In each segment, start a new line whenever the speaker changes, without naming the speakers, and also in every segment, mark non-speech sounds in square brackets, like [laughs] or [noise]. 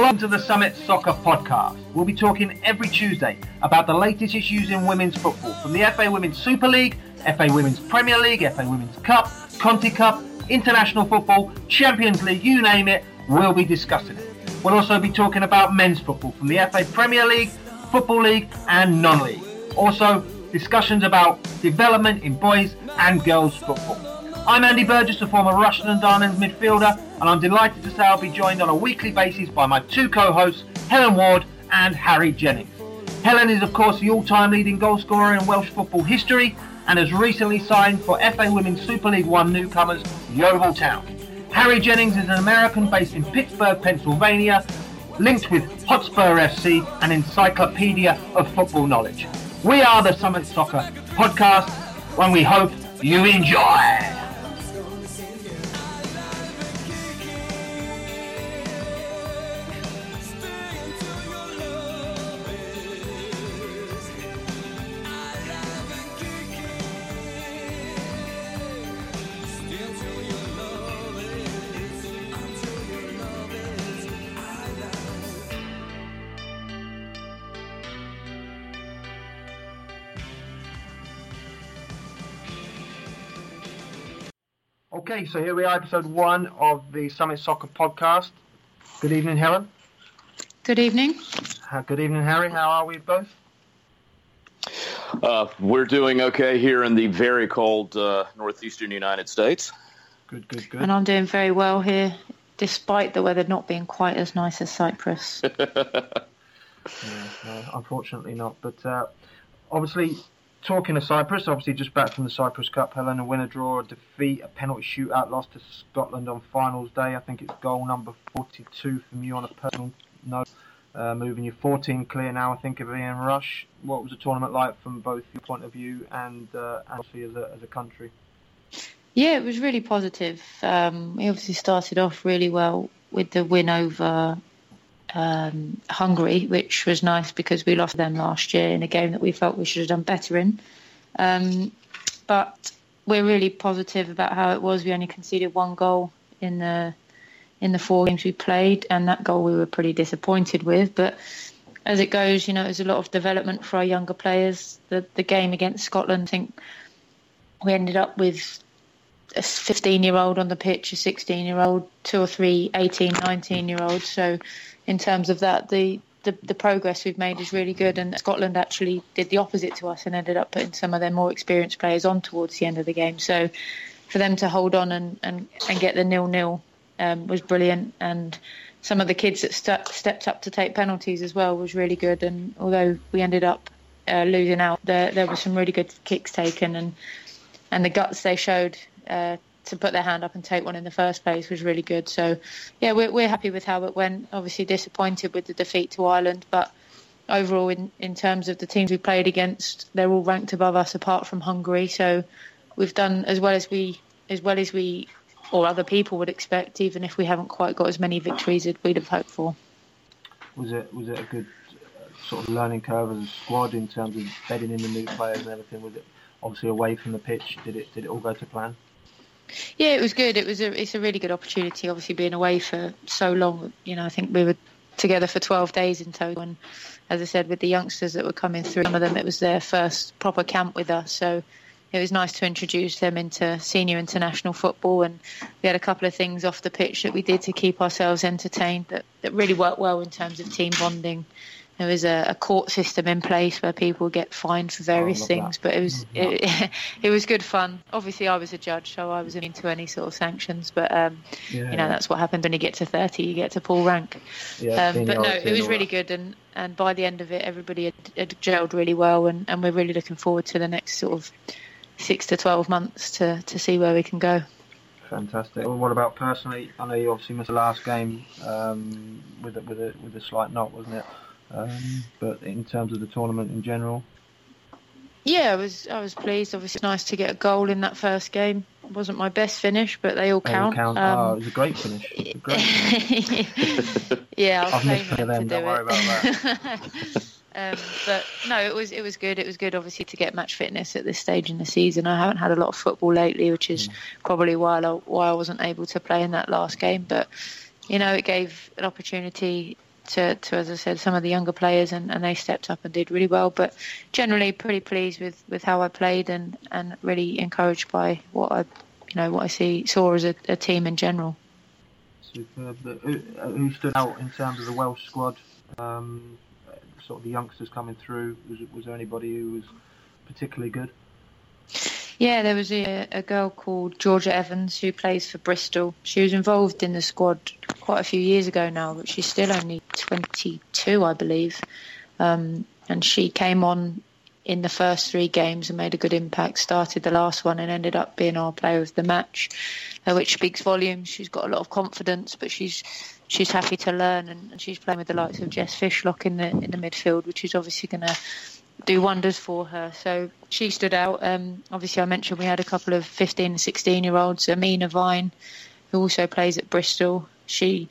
Hello to the Summit Soccer Podcast. We'll be talking every Tuesday about the latest issues in women's football from the FA Women's Super League, FA Women's Premier League, FA Women's Cup, Conti Cup, international football, Champions League, you name it, we'll be discussing it. We'll also be talking about men's football from the FA Premier League, Football League, and non league. Also, discussions about development in boys and girls football. I'm Andy Burgess, a former Rushden and Diamonds midfielder, and I'm delighted to say I'll be joined on a weekly basis by my two co-hosts, Helen Ward and Harry Jennings. Helen is, of course, the all-time leading goalscorer in Welsh football history and has recently signed for FA Women's Super League One newcomers Yeovil Town. Harry Jennings is an American based in Pittsburgh, Pennsylvania, linked with Hotspur FC, an encyclopedia of football knowledge. We are the Summit Soccer podcast, and we hope you enjoy. Okay, so here we are, episode one of the Summit Soccer podcast. Good evening, Helen.
Good evening.
Uh, good evening, Harry. How are we both?
Uh, we're doing okay here in the very cold uh, northeastern United States.
Good, good, good.
And I'm doing very well here, despite the weather not being quite as nice as Cyprus. [laughs]
yeah, no, unfortunately not. But uh, obviously, talking of Cyprus, obviously just back from the Cyprus Cup, Helen, a winner, draw, a defeat, a penalty shootout, loss to Scotland on finals day. I think it's goal number 42 from you on a personal note. Uh, moving you 14 clear now, I think, of Ian Rush. What was the tournament like from both your point of view and uh, obviously as a, as a country?
Yeah, it was really positive. Um, we obviously started off really well with the win over um, Hungary, which was nice because we lost them last year in a game that we felt we should have done better in. Um, but we're really positive about how it was. We only conceded one goal in the in the four games we played, and that goal we were pretty disappointed with. But as it goes, you know, there's a lot of development for our younger players. The the game against Scotland, I think we ended up with a 15 year old on the pitch, a 16 year old, two or three 18, 19 year olds. So in terms of that, the, the, the progress we've made is really good. And Scotland actually did the opposite to us and ended up putting some of their more experienced players on towards the end of the game. So for them to hold on and, and, and get the nil nil um, was brilliant. And some of the kids that st- stepped up to take penalties as well was really good. And although we ended up uh, losing out, there there were some really good kicks taken and and the guts they showed uh, to put their hand up and take one in the first place was really good. So, yeah, we're, we're happy with how it went. Obviously disappointed with the defeat to Ireland, but overall, in, in terms of the teams we played against, they're all ranked above us apart from Hungary. So we've done as well as we as well as we or other people would expect, even if we haven't quite got as many victories as we'd have hoped for.
Was it was it a good uh, sort of learning curve as a squad in terms of bedding in the new players and everything? Was it obviously away from the pitch? Did it did it all go to plan?
Yeah, it was good. It was a it's a really good opportunity. Obviously, being away for so long, you know, I think we were together for 12 days in total. And as I said, with the youngsters that were coming through, some of them it was their first proper camp with us. So it was nice to introduce them into senior international football. And we had a couple of things off the pitch that we did to keep ourselves entertained that, that really worked well in terms of team bonding there was a, a, court system in place where people get fined for various oh, things, that. but it was it, [laughs] it, was good fun. Obviously, I was a judge, so I wasn't into any sort of sanctions. But um, yeah, you know, that's what happens when you get to thirty. You get to pull rank. Yeah, um, but no, it was really good, and, and by the end of it, everybody had, had gelled really well, and, and we're really looking forward to the next sort of six to twelve months to to see where we can go.
Fantastic. Well, what about personally? I know you obviously missed the last game um, with a, with a with a slight knock, wasn't it? Um, but in terms of the tournament in general,
yeah, I was I was pleased. Obviously, it's nice to get a goal in that first game. It wasn't my best finish, but they all
they
count.
All count. Um, oh, it was a great finish. A great [laughs]
yeah, I'll
I've missed them. Don't worry about that. [laughs]
um, but no, it was it was good. It was good, obviously, to get match fitness at this stage in the season. I haven't had a lot of football lately, which is mm. probably why I, why I wasn't able to play in that last game. But you know, it gave an opportunity to, to as I said, some of the younger players, and, and they stepped up and did really well. But generally, pretty pleased with, with how I played, and, and really encouraged by what I, you know, what I see saw as a, a team in general.
Superb. Who, who stood out in terms of the Welsh squad? Um, sort of the youngsters coming through. Was, was there anybody who was particularly good?
Yeah, there was a, a girl called Georgia Evans who plays for Bristol. She was involved in the squad quite a few years ago now, but she's still only 22, I believe. Um, and she came on in the first three games and made a good impact. Started the last one and ended up being our player of the match, uh, which speaks volumes. She's got a lot of confidence, but she's she's happy to learn, and, and she's playing with the likes of Jess Fishlock in the in the midfield, which is obviously going to do wonders for her. So she stood out. Um, obviously, I mentioned we had a couple of 15 and 16 year olds. Amina Vine, who also plays at Bristol. She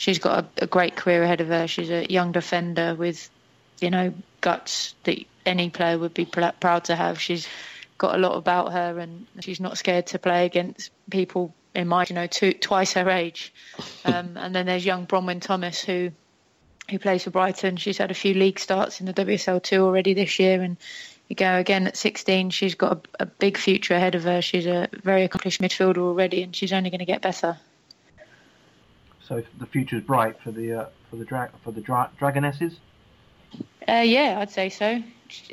she's got a, a, great career ahead of her. She's a young defender with, you know, guts that any player would be pr- proud to have. She's got a lot about her, and she's not scared to play against people in my, you know, two, twice her age. [laughs] Um, and then there's young Bronwyn Thomas, who who plays for Brighton. She's had a few league starts in the WSL two already this year, and you go again at 16. She's got a, a big future ahead of her. She's a very accomplished midfielder already, and she's only going to get better.
So the future is bright for the uh, for the dra- for the dra- Dragonesses.
Uh, yeah, I'd say so.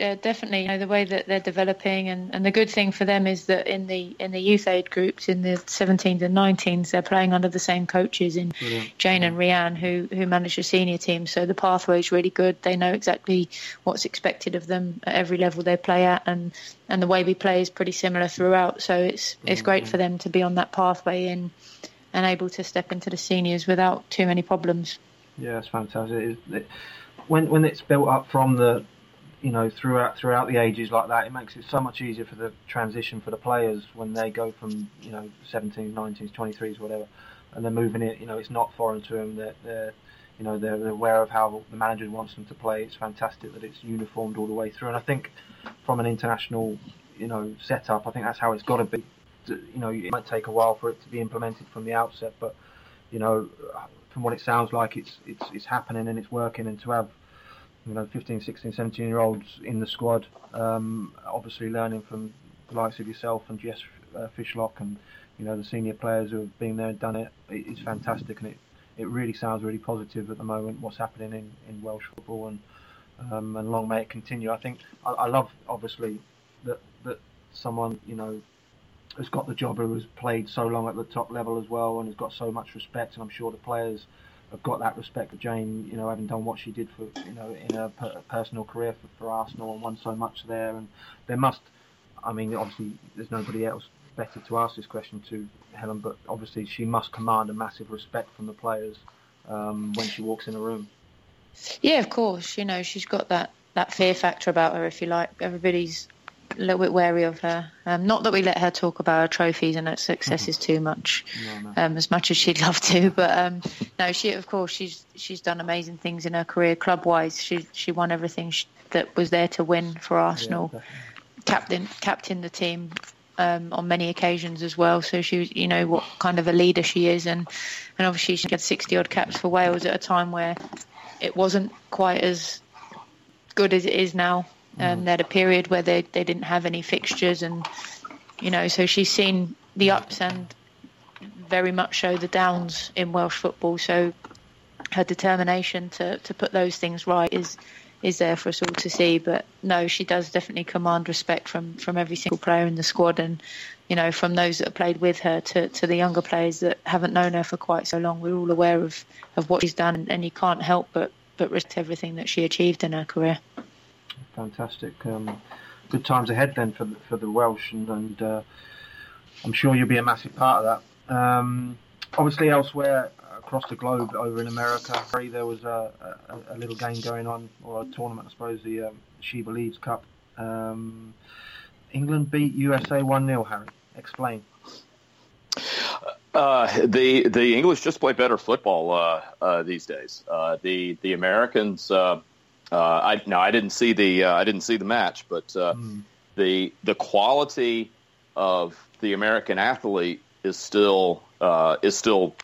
Uh, definitely you know, the way that they're developing and, and the good thing for them is that in the in the youth aid groups in the 17s and 19s they're playing under the same coaches in Brilliant. Jayne and Rianne who who manage the senior team. So the pathway is really good. They know exactly what's expected of them at every level they play at and and the way we play is pretty similar throughout. So it's it's great for them to be on that pathway in and able to step into the seniors without too many problems
yeah it's fantastic it, when when it's built up from the you know, throughout throughout the ages like that, it makes it so much easier for the transition for the players when they go from you know 17s, 19s, 23s, whatever, and they're moving it. You know, it's not foreign to them. They're, they're you know they're, they're aware of how the manager wants them to play. It's fantastic that it's uniformed all the way through. And I think from an international you know setup, I think that's how it's got to be. You know, it might take a while for it to be implemented from the outset, but you know, from what it sounds like, it's it's it's happening and it's working. And to have you know, 15, 16, 17 year olds in the squad. Um, obviously, learning from the likes of yourself and Jess uh, Fishlock and you know the senior players who have been there and done it. It's fantastic, and it, it really sounds really positive at the moment. What's happening in, in Welsh football, and um, and long may it continue. I think I, I love obviously that that someone you know has got the job who has played so long at the top level as well and has got so much respect, and I'm sure the players have got that respect for Jayne, you know, having done what she did for, you know, in her per- personal career for, for Arsenal and won so much there. And there must, I mean, obviously, there's nobody else better to ask this question to Helen, but obviously she must command a massive respect from the players um, when she walks in a room.
Yeah, of course. You know, she's got that that fear factor about her, if you like. Everybody's a little bit wary of her. Um, not that we let her talk about her trophies and her successes mm-hmm. too much, no, no. Um, as much as she'd love to. But um, no, she of course she's she's done amazing things in her career club wise. She she won everything she, that was there to win for Arsenal. Yeah, captain captain the team um, on many occasions as well. So she was, you know, what kind of a leader she is, and and obviously she had 60 odd caps for Wales at a time where it wasn't quite as good as it is now. Um, they had a period where they, they didn't have any fixtures, and you know, so she's seen the ups and very much show the downs in Welsh football. So her determination to, to put those things right is is there for us all to see. But no, she does definitely command respect from, from every single player in the squad, and you know, from those that have played with her to, to the younger players that haven't known her for quite so long. We're all aware of, of what she's done, and you can't help but but respect everything that she achieved in her career
fantastic. Um, good times ahead then for the, for the Welsh, and, and uh, I'm sure you'll be a massive part of that. Um, obviously, elsewhere across the globe, over in America, there was a, a, a, little game going on, or a tournament, I suppose, the um, She Believes Cup. Um, England beat USA 1 0, Harry. Explain.
Uh, the the English just play better football uh, uh, these days. Uh, the the Americans uh, uh, I no, I didn't see the uh, I didn't see the match, but uh, mm. the the quality of the American athlete is still uh, is still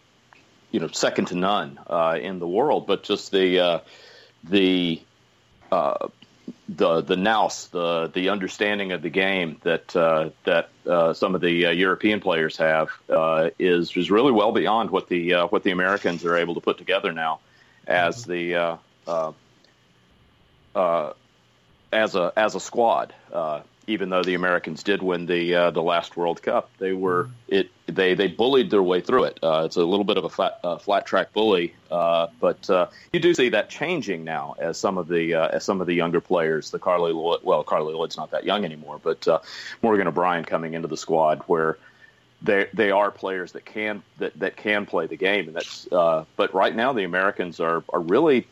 you know second to none uh, in the world, but just the uh, the uh, the the nous, the the understanding of the game that uh, that uh, some of the uh, European players have uh, is is really well beyond what the uh, what the Americans are able to put together now, as mm-hmm. the uh, as a as a squad even though the Americans did win the uh, the last World Cup, they were it they they bullied their way through it. Uh, it's a little bit of a flat, uh, flat track bully, uh, but uh, you do see that changing now as some of the uh, as some of the younger players, the Carli Lloyd, well Carli Lloyd's not that young anymore, but Morgan Brian coming into the squad where. They, they are players that can that, that can play the game and that's but right now the Americans are are really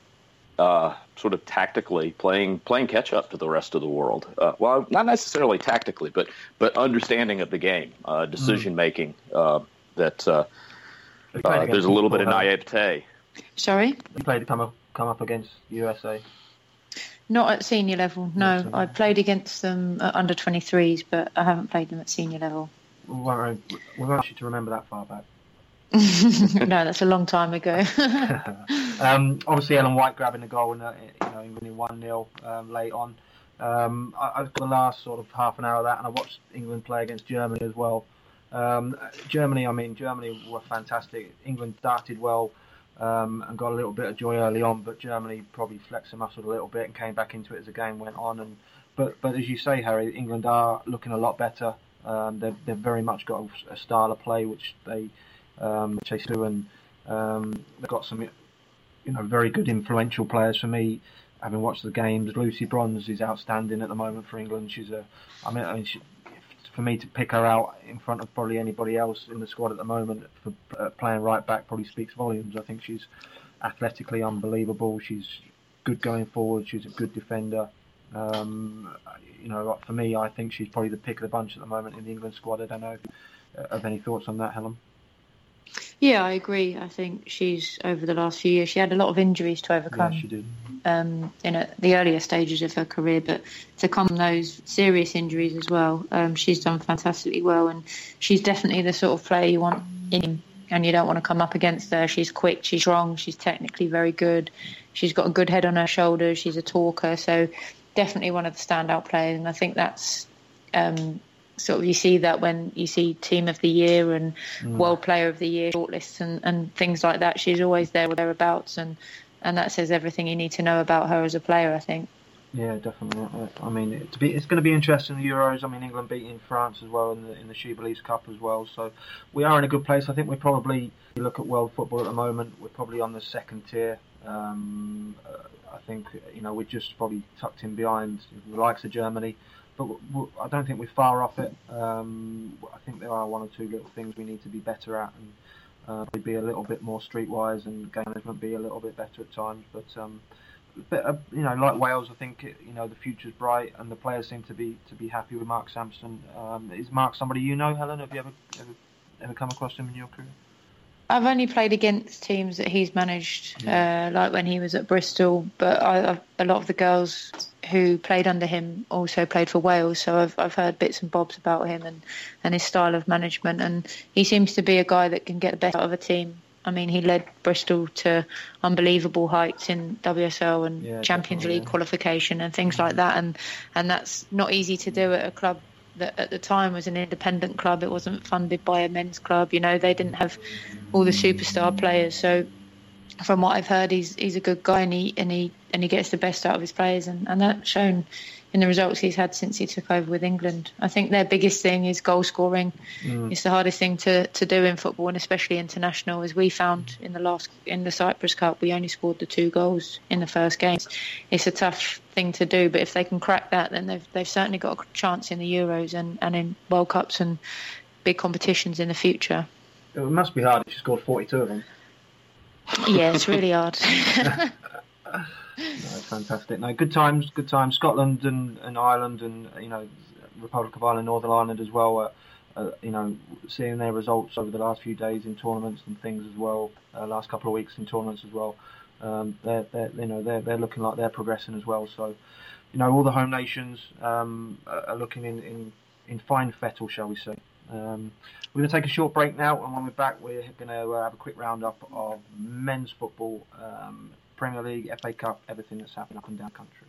uh, sort of tactically playing playing catch up to the rest of the world. Uh, well, not necessarily tactically, but but understanding of the game, uh, decision making. Uh, that uh, uh, there's a little bit of naivete.
Sorry,
you played to come up come up against USA.
Not at senior level. No, I played against them at under 23s, but I haven't played them at senior level.
We won't, we won't you to remember that far back. [laughs]
no, that's a long time ago. [laughs]
um, obviously, Ellen White grabbing the goal and you know winning one 0 um, late on. Um, I, I got the last sort of half an hour of that, and I watched England play against Germany as well. Um, Germany, I mean, Germany were fantastic. England darted well um, and got a little bit of joy early on, but Germany probably flexed the muscle a little bit and came back into it as the game went on. And but but as you say, Harry, England are looking a lot better. Um, they've, they've very much got a, a style of play which they um, Chase and um, they've got some, you know, very good influential players for me. Having watched the games, Lucy Bronze is outstanding at the moment for England. She's a, I mean, I mean she, for me to pick her out in front of probably anybody else in the squad at the moment for uh, playing right back probably speaks volumes. I think she's athletically unbelievable. She's good going forward. She's a good defender. Um, you know, for me, I think she's probably the pick of the bunch at the moment in the England squad. I don't know. If, uh, have any thoughts on that, Helen?
Yeah, I agree. I think she's over the last few years. She had a lot of injuries to overcome.
Yeah, she did.
Um, in a, the earlier stages of her career, but to come those serious injuries as well, um, she's done fantastically well, and she's definitely the sort of player you want in, and you don't want to come up against her. She's quick, she's strong, she's technically very good. She's got a good head on her shoulders. She's a talker, so definitely one of the standout players, and I think that's um, sort of you see that when you see team of the year and mm. world player of the year shortlists and, and things like that. She's always there or thereabouts, and and that says everything you need to know about her as a player. I think.
Yeah, definitely. I mean, it's, be, it's going to be interesting the Euros. I mean, England beating France as well in the in the She Believes Cup as well. So we are in a good place. I think we're probably you look at world football at the moment. We're probably on the second tier. Um, uh, I think you know we're just probably tucked in behind the likes of Germany but I don't think we're far off it. Um, I think there are one or two little things we need to be better at, and uh, be a little bit more streetwise and game management be a little bit better at times. But, um, but uh, you know, like Wales, I think you know the future's bright, and the players seem to be to be happy with Mark Sampson. Um, is Mark somebody you know, Helen? Have you ever ever, ever come across him in your career?
I've only played against teams that he's managed, yeah. uh, like when he was at Bristol. But I, a lot of the girls who played under him also played for Wales, so I've I've heard bits and bobs about him and, and his style of management. And he seems to be a guy that can get the best out of a team. I mean, he led Bristol to unbelievable heights in WSL and yeah, Champions League yeah. qualification and things like that. And and that's not easy to do at a club that at the time was an independent club. It wasn't funded by a men's club. You know, they didn't have all the superstar players. So, from what I've heard, he's he's a good guy and he and he and he gets the best out of his players, and and that's shown in the results he's had since he took over with England. I think their biggest thing is goal scoring. Mm. It's the hardest thing to, to do in football and especially international. As we found in the last in the Cyprus Cup, we only scored the two goals in the first game. It's a tough thing to do, but if they can crack that, then they've they've certainly got a chance in the Euros and, and in World Cups and big competitions in the future.
It must be hard if you scored 42 of them.
Yeah, it's really hard. [laughs] [laughs]
no, fantastic. No, good times, good times. Scotland and, and Ireland and you know Republic of Ireland, Northern Ireland as well. Uh, uh, you know, seeing their results over the last few days in tournaments and things as well. Uh, last couple of weeks in tournaments as well. Um, they're, they're, you know, they're, they're looking like they're progressing as well. So, you know, all the home nations um, are looking in, in, in fine fettle, shall we say. Um, we're going to take a short break now, and when we're back, we're going to uh, have a quick roundup of men's football, um, Premier League, FA Cup, everything that's happening up and down country.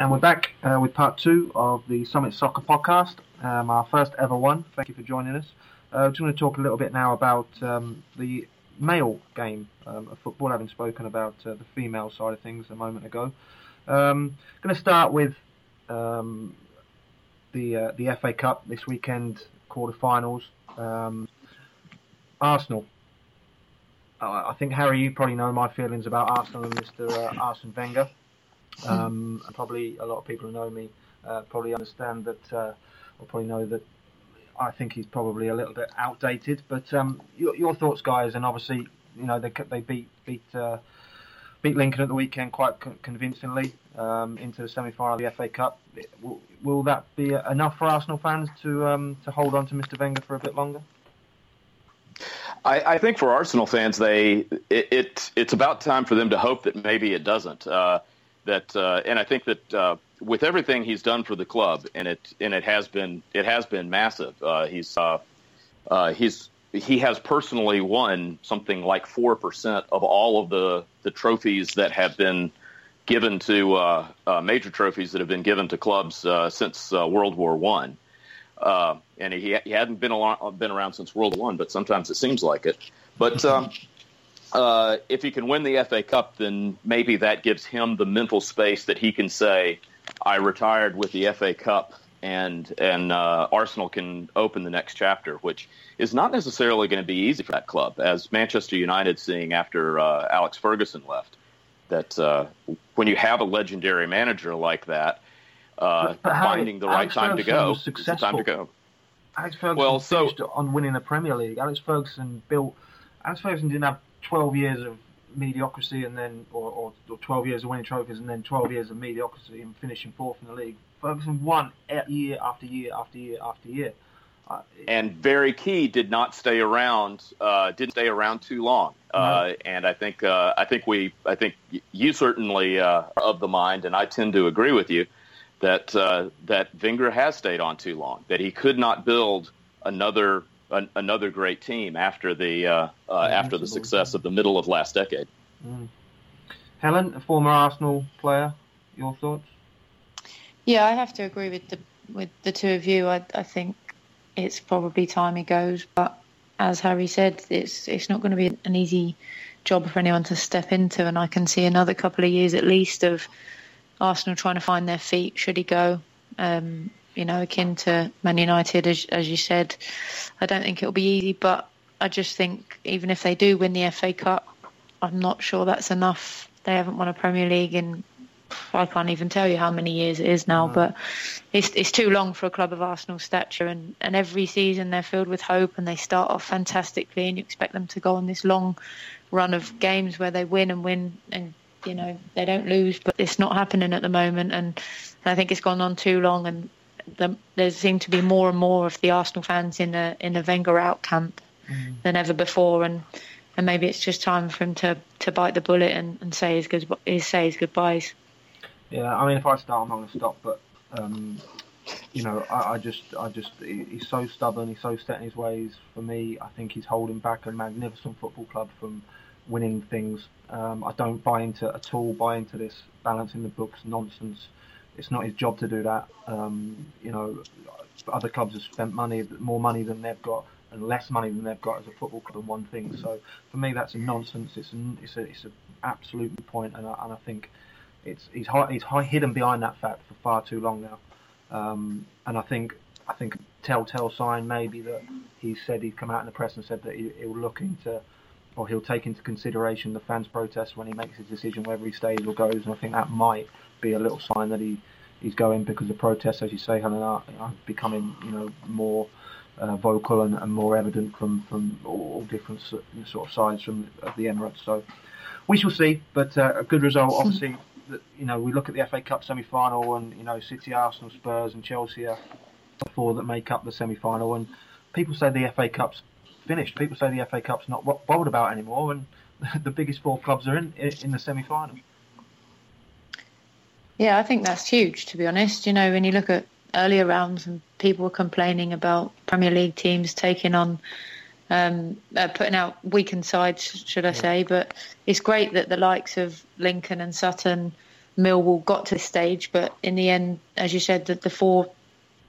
And we're back uh, with part two of the Summit Soccer podcast, um, our first ever one. Thank you for joining us. Uh, just going to talk a little bit now about um, the male game um, of football, having spoken about uh, the female side of things a moment ago. Um, going to start with um, the uh, the FA Cup this weekend, quarterfinals. Um, Arsenal. I think Harry, you probably know my feelings about Arsenal and Mr. Uh, Arsene Wenger. Um, and probably a lot of people who know me uh, probably understand that, uh, or probably know that I think he's probably a little bit outdated. But um, your, your, thoughts, guys, and obviously, you know, they they beat beat uh, beat Lincoln at the weekend quite convincingly um, into the semi-final of the FA Cup. Will, will that be enough for Arsenal fans to um, to hold on to Mr. Wenger for a bit longer?
I, I think for Arsenal fans, they it, it, it's about time for them to hope that maybe it doesn't. Uh, that uh, and I think that uh, with everything he's done for the club, and it and it has been it has been massive. Uh, he's uh, uh, he's he has personally won something like four percent of all of the the trophies that have been given to major trophies that have been given to clubs since World War One. And he, he hadn't been, along, been around since World War One, but sometimes it seems like it. But um, [laughs] uh, if he can win the FA Cup, then maybe that gives him the mental space that he can say, "I retired with the FA Cup," and and uh, Arsenal can open the next chapter, which is not necessarily going to be easy for that club, as Manchester United seeing after uh, Alex Ferguson left. That uh, when you have a legendary manager like that, uh, finding the right time to go, it's the time to go.
Alex Ferguson well, so, on winning the Premier League. Alex Ferguson built. Alex Ferguson didn't have 12 years of mediocrity and then, or, or, or 12 years of winning trophies and then 12 years of mediocrity and finishing fourth in the league. Ferguson won year after year after year after year.
Uh, and very key did not stay around. Uh, didn't stay around too long. Uh, and I think uh, I think we I think you certainly uh, are of the mind, and I tend to agree with you that uh, that Wenger has stayed on too long. That he could not build another an, another great team after the uh, uh, after the success of the middle of last decade. Mm.
Helen, a former Arsenal player, your thoughts?
Yeah, I have to agree with the with the two of you. I, I think it's probably time he goes, but as Harry said, it's it's not going to be an easy job for anyone to step into, and I can see another couple of years at least of Arsenal trying to find their feet. Should he go? Um, you know, akin to Man United, as, as you said. I don't think it'll be easy, but I just think even if they do win the FA Cup, I'm not sure that's enough. They haven't won a Premier League in I can't even tell you how many years it is now, but it's it's too long for a club of Arsenal stature. And, and every season they're filled with hope, and they start off fantastically, and you expect them to go on this long run of games where they win and win, and you know they don't lose. But it's not happening at the moment, and, I think it's gone on too long. And the, there seem to be more and more of the Arsenal fans in the in the Wenger out camp mm. than ever before, and and maybe it's just time for him to, to bite the bullet and, and say his good say his goodbyes.
Yeah, I mean, if I start, I'm not going to stop. But um, you know, I, I, just, I just, he's so stubborn. He's so set in his ways. For me, I think he's holding back a magnificent football club from winning things. Um, I don't buy into at all. Buy into this balancing the books nonsense it's not his job to do that. Um, you know, other clubs have spent money, more money than they've got, and less money than they've got as a football club on one thing. So for me, that's a nonsense. It's a, it's a, it's an absolute point, and I, and I think it's he's he's high, hidden behind that fact for far too long now. Um, and I think I think a telltale sign maybe that he said he'd come out in the press and said that he, he'll look into or he'll take into consideration the fans' protests when he makes his decision whether he stays or goes. And I think that might be a little sign that he he's going because the protests, as you say, Helen, are, are becoming you know more uh, vocal and, and, more evident from from all different sort of sides from of the Emirates. So we shall see, but uh, a good result, obviously. That, you know, we look at the FA Cup semi-final, and you know, City, Arsenal, Spurs, and Chelsea are the four that make up the semi-final. And people say the FA Cup's finished. People say the FA Cup's not bothered about anymore, and [laughs] the biggest four clubs are in in the semi-final.
Yeah, I think that's huge, to be honest. You know, when you look at earlier rounds, and people were complaining about Premier League teams taking on, um, uh, putting out weakened sides, should I say? But it's great that the likes of Lincoln and Sutton, Millwall got to this stage. But in the end, as you said, that the four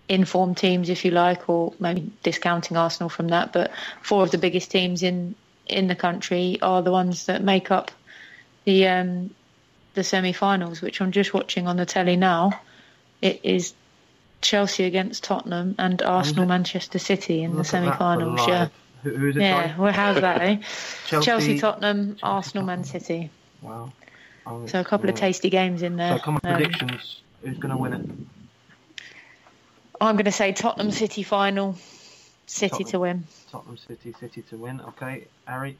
informed teams, if you like, or maybe discounting Arsenal from that, but four of the biggest teams in in the country are the ones that make up the um, the semi-finals, which I'm just watching on the telly now. It is Chelsea against Tottenham and Arsenal Manchester City in the semi-finals. Yeah.
Who, it?
Yeah. Well, how's that? Eh? [laughs] Chelsea, Chelsea, Tottenham, Chelsea, Arsenal, Man City.
Wow.
so a couple of tasty games in there.
So, come on, um, predictions. Who's going to win it?
I'm going to say Tottenham City final. City Tottenham, to win.
Tottenham City, City to win. Okay, Harry.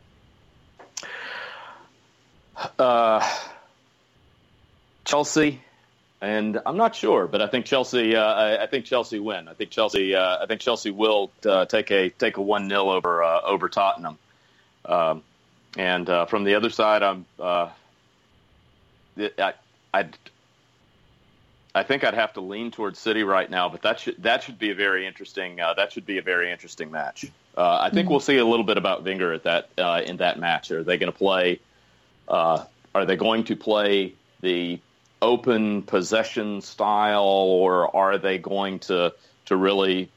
Uh, Chelsea, and I'm not sure, but I think Chelsea. Uh, I, I, think Chelsea win. I think Chelsea. Uh, I think Chelsea will uh, take a take a one 0 over uh, over Tottenham. Um, and uh, from the other side, I'm. Uh, I, I'd. I think I'd have to lean towards City right now, but that should that should be a very interesting that should be a very interesting match. I think mm-hmm. we'll see a little bit about Wenger at that in that match. Are they going to play? are they going to play the open possession style, or are they going to to really,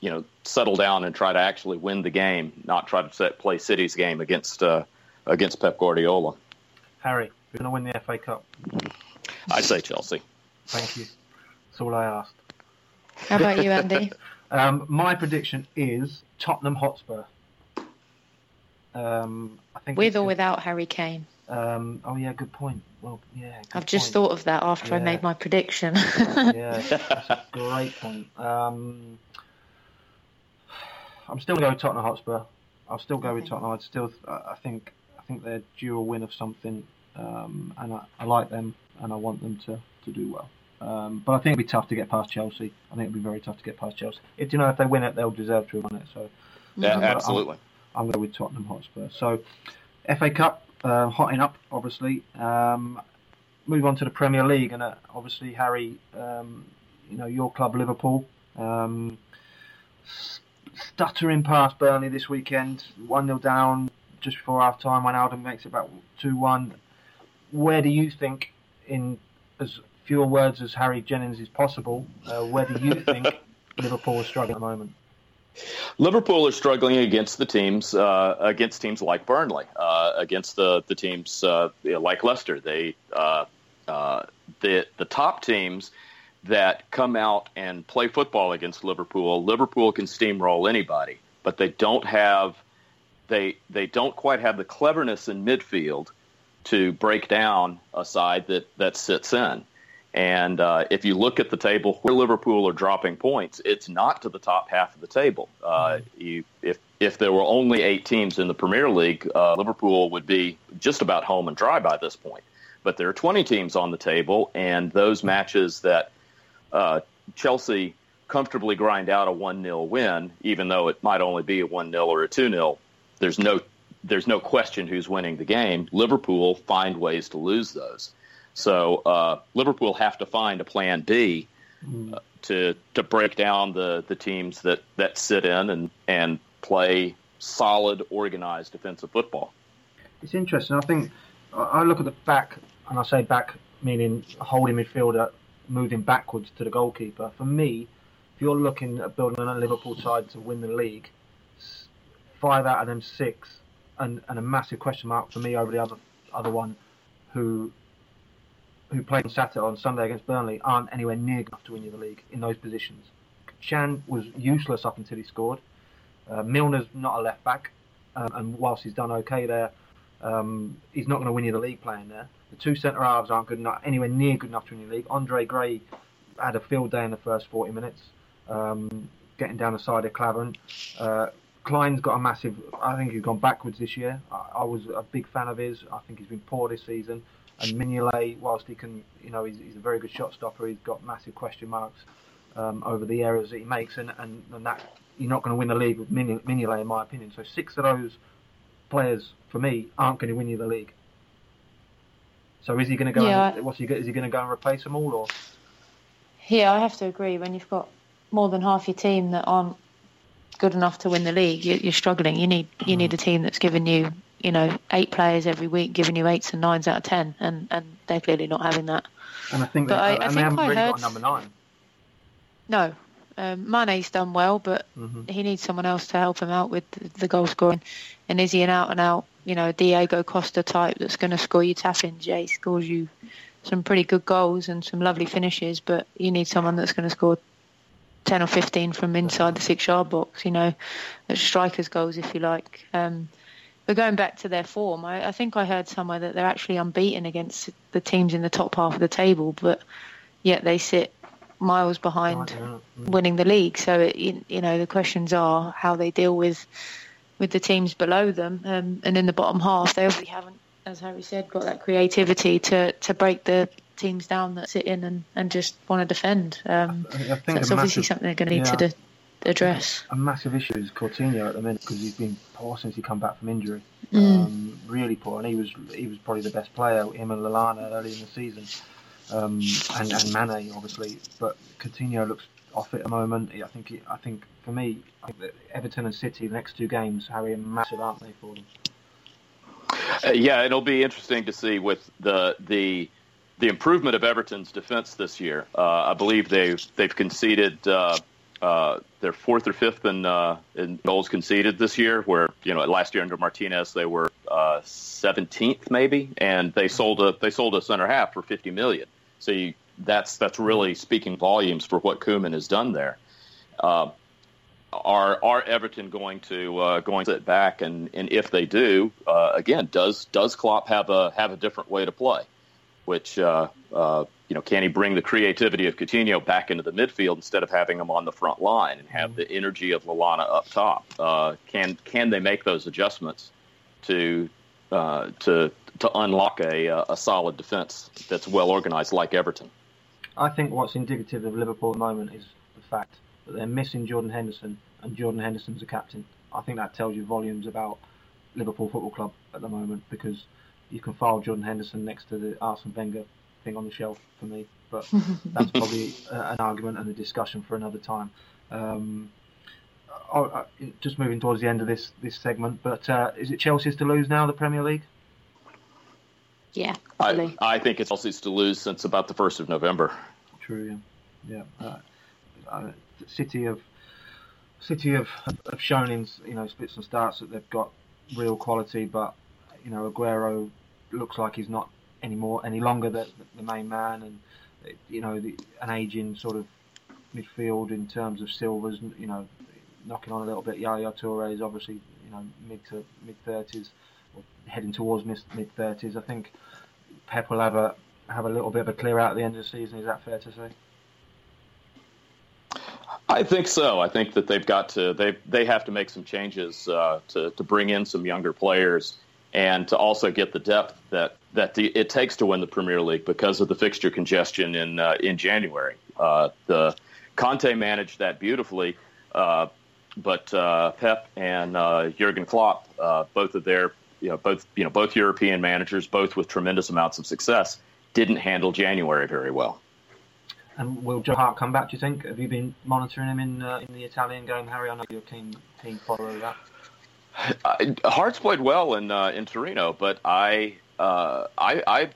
you know, settle down and try to actually win the game, not try to set, play City's game against uh, against Pep Guardiola?
Harry, we're going to win the FA Cup.
I say Chelsea.
Thank you. That's all I asked.
How about you, Andy? [laughs]
um, my prediction is Tottenham Hotspur. Um, I think
with or without Harry Kane.
Um, oh yeah, good point. Well, yeah.
I've just thought of that after yeah. I made my prediction.
yeah, [laughs] that's a great point. Um, I'm still going to go Tottenham Hotspur. I'll still go with Tottenham. I'd still, I think, I think they're due a win of something, um, and I, I, like them, and I want them to, to do well. Um, but I think it'd be tough to get past Chelsea. I think it'd be very tough to get past Chelsea. If you know if they win it, they'll deserve to have won it. So
yeah, I'm, absolutely.
I'm, I'm going with Tottenham Hotspur. So FA Cup, uh, hotting up, obviously. Um, move on to the Premier League, and uh, obviously, Harry, um, you know your club, Liverpool, um, stuttering past Burnley this weekend, one 0 down just before half time. Wijnaldum makes it about two one. Where do you think, in as fewer words as Harry Jennings is possible, uh, where do you think [laughs] Liverpool is struggling at the moment?
Liverpool are struggling against the teams uh, against teams like Burnley, uh, against the the teams uh, like Leicester. They uh, uh, the the top teams that come out and play football against Liverpool. Liverpool can steamroll anybody, but they don't have they they don't quite have the cleverness in midfield to break down a side that that sits in. And uh, if you look at the table where Liverpool are dropping points, it's not to the top half of the table. Uh, you, if if there were only eight teams in the Premier League, uh, Liverpool would be just about home and dry by this point. But there are 20 teams on the table, and those matches that uh, Chelsea comfortably grind out a one 0 win, even though it might only be a one 0 or a two 0 There's no there's no question who's winning the game. Liverpool find ways to lose those. So uh, Liverpool have to find a plan B uh, to to break down the, the teams that, that sit in and, and play solid, organized defensive football.
It's interesting. I think I look at the back, and I say back meaning holding midfielder moving backwards to the goalkeeper. For me, if you're looking at building a Liverpool side to win the league, five out of them six, and, and a massive question mark for me over the other other one, who who played on Saturday on Sunday against Burnley aren't anywhere near enough to win you the league in those positions. Can was useless up until he scored. Uh, Milner's not a left back, um, and whilst he's done okay there, um, he's not going to win you the league playing there. The two centre halves aren't good enough, anywhere near good enough to win the league. Andre Gray had a field day in the first 40 minutes, um, getting down the side of Klavan. Uh, Klein's got a massive. I think he's gone backwards this year. I, I was a big fan of his. I think he's been poor this season. And Mignolet, whilst he can, you know, he's, he's a very good shot stopper, he's got massive question marks um, over the errors that he makes, and, and, and that you're not going to win the league with Mignolet, in my opinion. So six of those players, for me, aren't going to win you the league. So is he going to go? Yeah. And, what's he? Is he going to go and replace them all, or?
Yeah, I have to agree. When you've got more than half your team that aren't good enough to win the league, you're struggling. You need you need a team that's given you you know eight players every week, giving you eights and nines out of ten, and and they're clearly not having that.
And I think, they, I, I think they haven't I really heard, got number nine.
No, um, Mane's done well, but mm-hmm. he needs someone else to help him out with the, the goal scoring. And is he an out and out, you know, Diego Costa type that's going to score you tap in? Jay scores you some pretty good goals and some lovely finishes, but you need someone that's going to score 10 or 15 from inside the six yard box, you know, strikers' goals, if you like. Um, but going back to their form, I, I, think I heard somewhere that they're actually unbeaten against the teams in the top half of the table, but yet they sit miles behind mm. winning the league. So, it, you know, the questions are how they deal with with the teams below them. Um, and in the bottom half, they obviously haven't, as Harry said, got that creativity to, to break the teams down that sit in and, and just want to defend. Um, I, I think so that's obviously something they're going to need yeah, to address.
A massive issue is Coutinho at the minute because he's been poor since he come back from injury. Mm. Um, really poor, and he was he was probably the best player. Him and Lallana early in the season, um, and, and Mane obviously. But Coutinho looks off at the moment. I think he, I think for me, I think that Everton and City the next two games, Harry, are massive, aren't they, for them?
Uh, yeah, it'll be interesting to see with the the the improvement of Everton's defense this year. Uh, I believe they've they've conceded uh, uh, they're fourth or fifth in uh, in goals conceded this year. Where you know last year under Martinez they were uh, seventeenth maybe, and they sold a they sold a center half for fifty million. So you, that's that's really speaking volumes for what Koeman has done there. Uh, are are Everton going to uh, going to sit back and, and if they do, uh, again, does does Klopp have a have a different way to play? Which uh, uh, you know, can he bring the creativity of Coutinho back into the midfield instead of having him on the front line and have the energy of Lallana up top? Uh, can can they make those adjustments to uh, to to unlock a a solid defense that's well organized like Everton?
I think what's indicative of Liverpool at the moment is the fact that they're missing Jordan Henderson and Jordan Henderson's a captain. I think that tells you volumes about Liverpool Football Club at the moment because you can file Jordan Henderson next to the Arsene Wenger thing on the shelf for me. But [laughs] that's probably an argument and a discussion for another time. Um, oh, uh, just moving towards the end of this this segment, but uh, is it Chelsea's to lose now the Premier League?
Yeah,
I, I, think it's Chelsea's to lose since about the first of November.
True. Yeah. yeah. Uh, uh, City have City have, have shown in you know spits and starts that they've got real quality, but you know Aguero looks like he's not anymore any longer the, the main man, and you know the, an aging sort of midfield in terms of Silva's, you know knocking on a little bit. Yaya Toure is obviously you know mid to mid thirties heading towards mid thirties. I think Pep will have a have a little bit of a clear out at the end of the season. Is that fair to say?
I think so. I think that they've got to they they have to make some changes uh, to to bring in some younger players and to also get the depth that that the, it takes to win the Premier League because of the fixture congestion in uh, in January. Uh, the Conte managed that beautifully, uh, but uh, Pep and uh, Jurgen Klopp, both of their you know both you know both European managers, both with tremendous amounts of success, didn't handle January very well.
And will Joe Hart come back? Do you think? Have you been monitoring him in uh, in the Italian game, Harry? I know you're a keen keen follower that.
Uh, Hart's played well in uh, in Torino, but I, uh, I, I,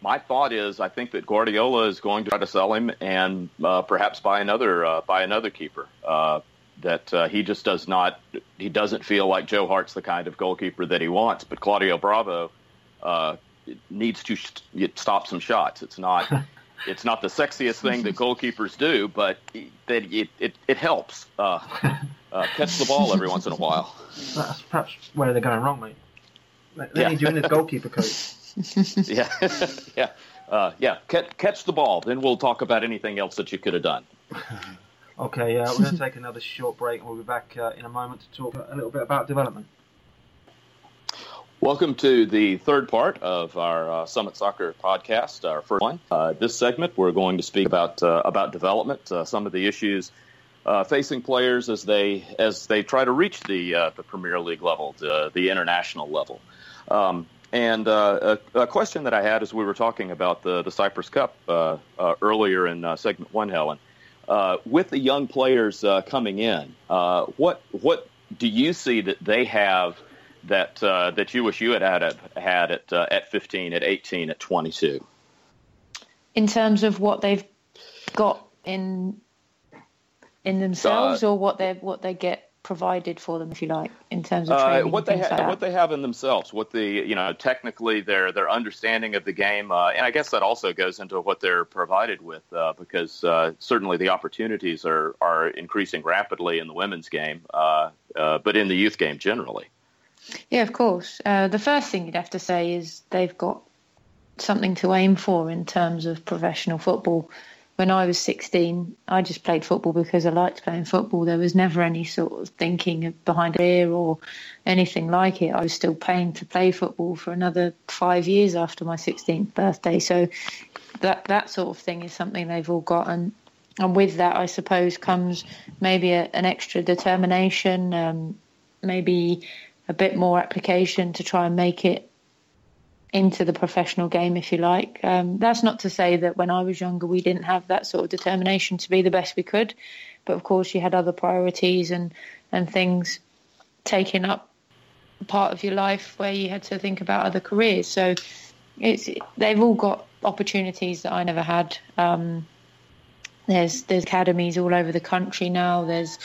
my thought is I think that Guardiola is going to try to sell him and uh, perhaps buy another uh, buy another keeper. Uh, that uh, he just does not he doesn't feel like Joe Hart's the kind of goalkeeper that he wants. But Claudio Bravo uh, needs to stop some shots. It's not. [laughs] it's not the sexiest thing that goalkeepers do, but that it, it, it helps uh, uh, catch the ball every once in a while. [laughs]
That's perhaps where they're going wrong, mate. They yeah. you in the goalkeeper coach. [laughs]
yeah, [laughs] yeah, uh, yeah. Catch, catch the ball, then we'll talk about anything else that you could have done. [laughs]
okay, uh, we're going to take another short break, and we'll be back uh, in a moment to talk a little bit about development.
Welcome to the third part of our uh, Summit Soccer podcast, our first one. Uh, this segment, we're going to speak about uh, about development, uh, some of the issues uh, facing players as they as they try to reach the uh, the Premier League level, the, the international level. Um, And uh, a, a, question that I had as we were talking about the, the Cyprus Cup uh, uh, earlier in uh, segment one, Helen, uh, with the young players uh, coming in, what what do you see that they have that that you wish you had had, had at at 15, at 18, at 22?
In terms of what they've got in in themselves, or what they what they get provided for them, if you like, in terms of training?
Uh, what they
ha-
like what they have in themselves, what the you know technically their their understanding of the game, uh, and I guess that also goes into what they're provided with, uh, because uh, certainly the opportunities are are increasing rapidly in the women's game, uh, uh, but in the youth game generally.
Yeah, of course. the first thing you'd have to say is they've got something to aim for in terms of professional football when I was 16, I just played football because I liked playing football. There was never any sort of thinking behind a it or anything like it. I was still paying to play football for another five years after my 16th birthday. So that that sort of thing is something they've all got, and and with that, I suppose comes maybe a, an extra determination, um, maybe a bit more application to try and make it into the professional game, if you like. Um, that's not to say that when I was younger we didn't have that sort of determination to be the best we could, but of course you had other priorities and and things taking up part of your life where you had to think about other careers. So it's they've all got opportunities that I never had. Um, there's there's academies all over the country now. There's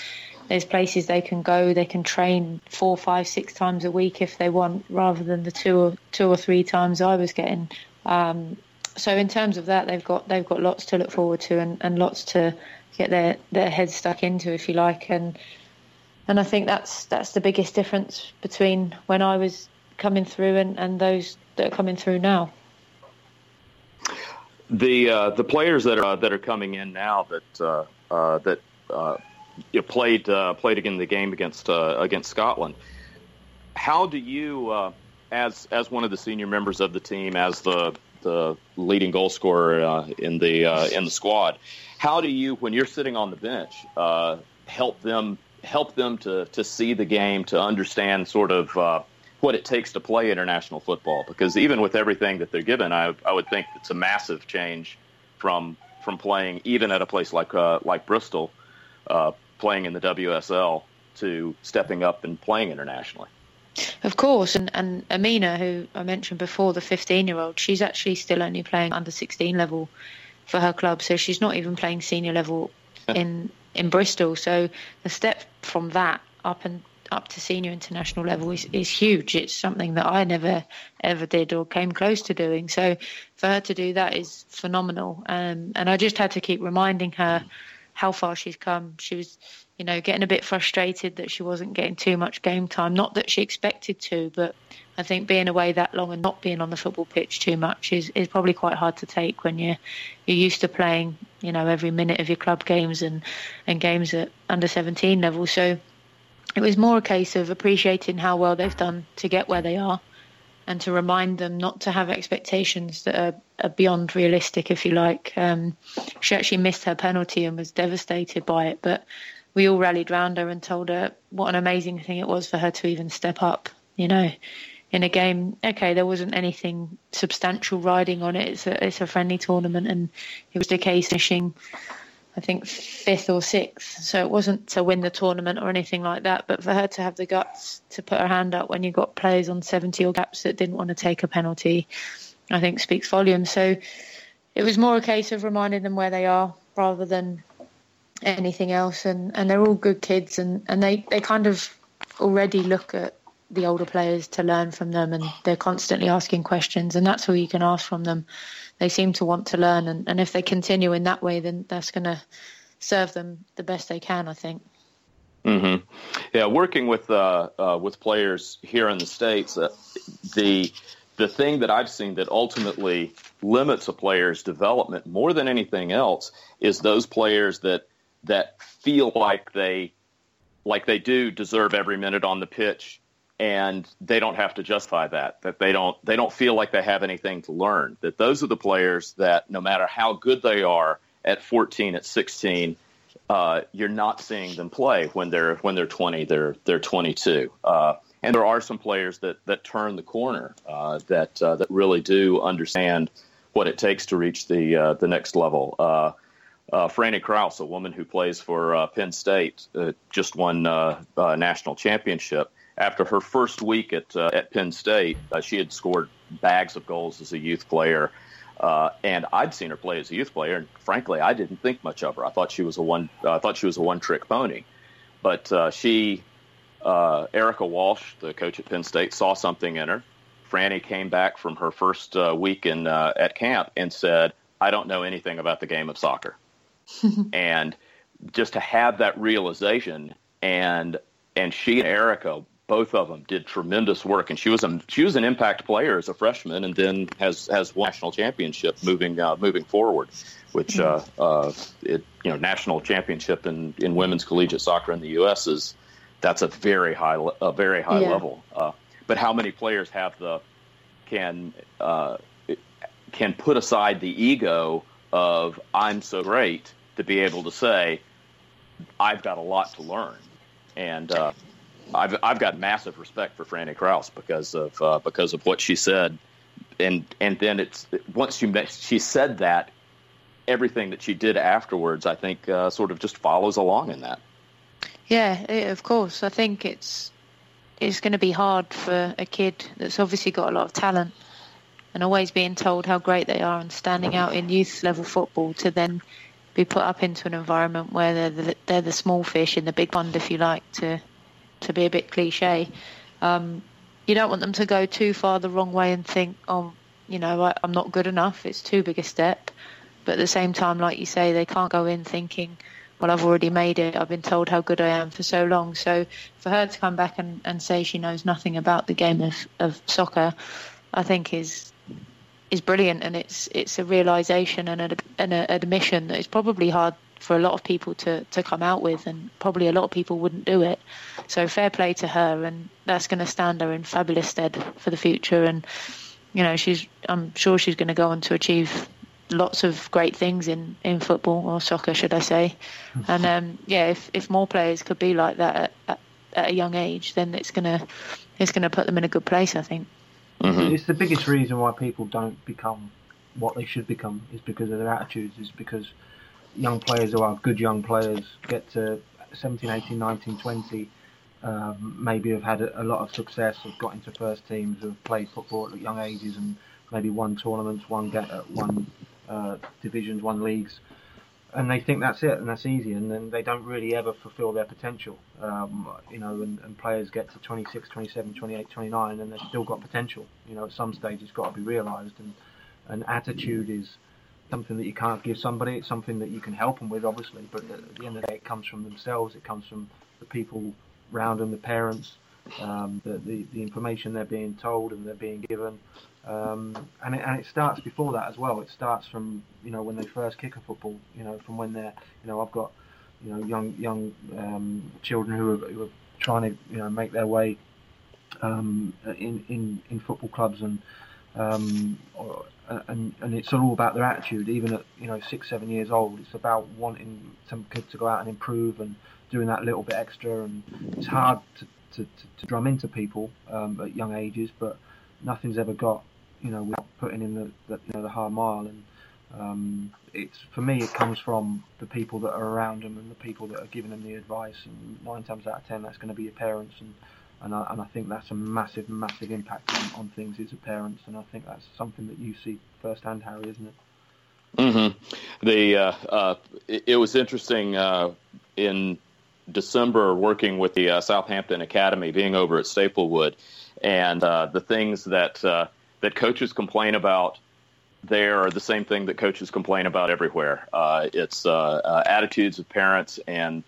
there's places they can go. They can train four, five, six times a week if they want, rather than the two or two or three times I was getting. Um, so in terms of that, they've got they've got lots to look forward to and, and lots to get their, their heads stuck into, if you like. And and I think that's that's the biggest difference between when I was coming through and, and those that are coming through now.
The uh, the players that are uh, that are coming in now that uh, uh that uh, you played uh, played again the game against uh, against Scotland. How do you, uh, as as one of the senior members of the team, as the the leading goal scorer uh, in the uh, in the squad, how do you, when you're sitting on the bench, uh, help them help them to to see the game, to understand sort of what it takes to play international football? Because even with everything that they're given, I I would think it's a massive change from from playing even at a place like like Bristol uh, playing in the WSL to stepping up and playing internationally.
Of course, and, and Amina, who I mentioned before, the 15 year old, she's actually still only playing under 16 level for her club, so she's not even playing senior level in in Bristol. So the step from that up and up to senior international level is, is huge. It's something that I never ever did or came close to doing. So for her to do that is phenomenal. Um, and I just had to keep reminding her how far she's come. She was, you know, getting a bit frustrated that she wasn't getting too much game time. Not that she expected to, but I think being away that long and not being on the football pitch too much is, is probably quite hard to take when you're you're used to playing, you know, every minute of your club games and, and games at under 17 level. So it was more a case of appreciating how well they've done to get where they are and to remind them not to have expectations that are, are beyond realistic, if you like. Um, she actually missed her penalty and was devastated by it, but we all rallied round her and told her what an amazing thing it was for her to even step up. You know, in a game, okay, there wasn't anything substantial riding on it. It's a it's a friendly tournament, and it was the case finishing I think fifth or sixth. So it wasn't to win the tournament or anything like that, but for her to have the guts to put her hand up when you got players on 70 or gaps that didn't want to take a penalty, I think speaks volumes. So it was more a case of reminding them where they are rather than anything else. And, and they're all good kids and, and they, they kind of already look at the older players to learn from them and they're constantly asking questions and that's all you can ask from them they seem to want to learn, and, and if they continue in that way, then that's going to serve them the best they can, I think.
Mm-hmm. Yeah, working with uh, uh, with players here in the states, uh, the the thing that I've seen that ultimately limits a player's development more than anything else is those players that that feel like they like they do deserve every minute on the pitch and they don't have to justify that that they don't they don't feel like they have anything to learn that those are the players that no matter how good they are at 14 at 16 uh, you're not seeing them play when they're when they're 20 they're they're 22 uh, and there are some players that that turn the corner uh, that uh, that really do understand what it takes to reach the uh, the next level. Uh, uh, Frannie Crouse, a woman who plays for Penn State, just won a national championship. After her first week at at Penn State, she had scored bags of goals as a youth player. and I'd seen her play as a youth player, and frankly, I didn't think much of her. I thought she was a one. I thought she was a one-trick pony, but she uh, Erica Walsh, the coach at Penn State, saw something in her. Frannie came back from her first uh, week in uh, at camp and said, "I don't know anything about the game of soccer," [laughs] and just to have that realization and and she and Erica, both of them, did tremendous work, and she was a she was an impact player as a freshman, and then has has national championship moving uh, moving forward, which uh, uh, it you know national championship in in women's collegiate soccer in the U.S. is that's a very high a very high yeah. level. Uh, but how many players have the can uh, can put aside the ego of I'm so great to be able to say I've got a lot to learn, and uh, I've I've got massive respect for Frannie Crouse because of uh, because of what she said, and and then it's once you met, she said that everything that she did afterwards, I think, uh, sort of just follows along in that.
Yeah, of course. I think it's it's going to be hard for a kid that's obviously got a lot of talent and always being told how great they are and standing out in youth level football to then be put up into an environment where they're the, they're the small fish in the big pond, if you like, to to be a bit cliche. Um, you don't want them to go too far the wrong way and think, oh, you know, I, I'm not good enough. It's too big a step. But at the same time, like you say, they can't go in thinking, well, I've already made it. I've been told how good I am for so long. So for her to come back and, and say she knows nothing about the game of, of soccer, I think is is brilliant, and it's it's a realization and a, an admission that it's probably hard for a lot of people to, to come out with, and probably a lot of people wouldn't do it. So fair play to her, and that's going to stand her in fabulous stead for the future. And you know, she's I'm sure she's going to go on to achieve lots of great things in, in football or soccer, should I say? And um, yeah, if, if more players could be like that at, at, at a young age, then it's gonna it's gonna put them in a good place, I think.
Mm-hmm. It's the biggest reason why people don't become what they should become is because of their attitudes. Is because young players who are good young players get to 17, 18, 19, 20. Um, maybe have had a, a, lot of success, have got into first teams, have played football at young ages, and maybe won tournaments, won get, uh, won uh, divisions, won leagues, and they think that's it and that's easy, and then they don't really ever fulfil their potential. Um, you know, and, and, players get to 26, 27, 28, 29, and they've still got potential. You know, at some stage it's got to be realised, and and attitude is something that you can't give somebody. It's something that you can help them with, obviously, but at the end of the day, it comes from themselves. It comes from the people around them, the parents, um, the, the, the information they're being told and they're being given. Um, and, it, and it starts before that as well. It starts from you know when they first kick a football. You know from when they're you know I've got you know young young um, children who are, who are trying to you know make their way um, in, in in football clubs and um, or, and and it's all about their attitude. Even at you know six seven years old, it's about wanting some kid to go out and improve and doing that little bit extra. And it's hard to to, to, to drum into people um, at young ages, but nothing's ever got you know, without putting in the, the you know the hard mile. And um, it's for me, it comes from the people that are around them and the people that are giving them the advice. And nine times out of ten, that's going to be your parents. And and I, and I think that's a massive, massive impact on, on things as a parents. And I think that's something that you see firsthand, Harry, isn't it?
Mm-hmm. The uh, uh, it, it, was interesting uh, in December working with the uh, Southampton Academy, being over at Staplewood, and uh, the things that uh, that coaches complain about there are the same thing that coaches complain about everywhere. It's attitudes of parents and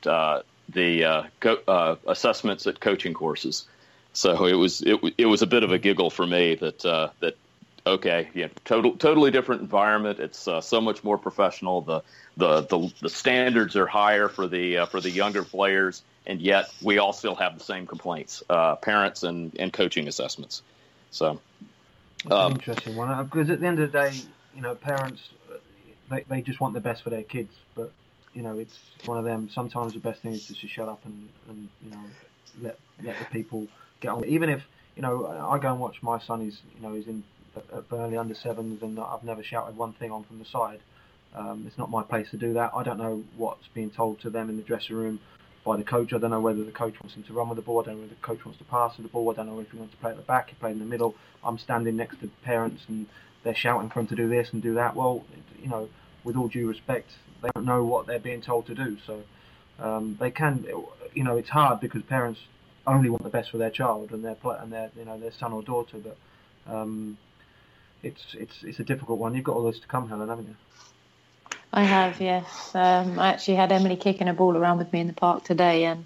the uh, co- uh, assessments at coaching courses. So it was it, it was a bit of a giggle for me that that okay, yeah, total totally different environment. It's so much more professional. The, the the the standards are higher for the for the younger players, and yet we all still have the same complaints, parents and and coaching assessments. So
um, interesting one because uh, at the end of the day, you know, parents they they just want the best for their kids, but you know, it's one of them. Sometimes the best thing is just to shut up and, and you know let let the people get on. Even if you know, I go and watch my son. He's you know he's in at Burnley under sevens, and I've never shouted one thing on from the side. Um, it's not my place to do that. I don't know what's being told to them in the dressing room by the coach. I don't know whether the coach wants him to run with the ball. I don't know whether the coach wants to pass the ball. I don't know if he wants to play at the back. He played in the middle. I'm standing next to parents and they're shouting for him to do this and do that. Well, you know, with all due respect, they don't know what they're being told to do. So um, they can, you know, it's hard because parents only want the best for their child and their and their you know their son or daughter. But um, it's it's it's a difficult one. You've got all this to come, Helen, haven't you?
I have, yes. Um, I actually had Emily kicking a ball around with me in the park today, and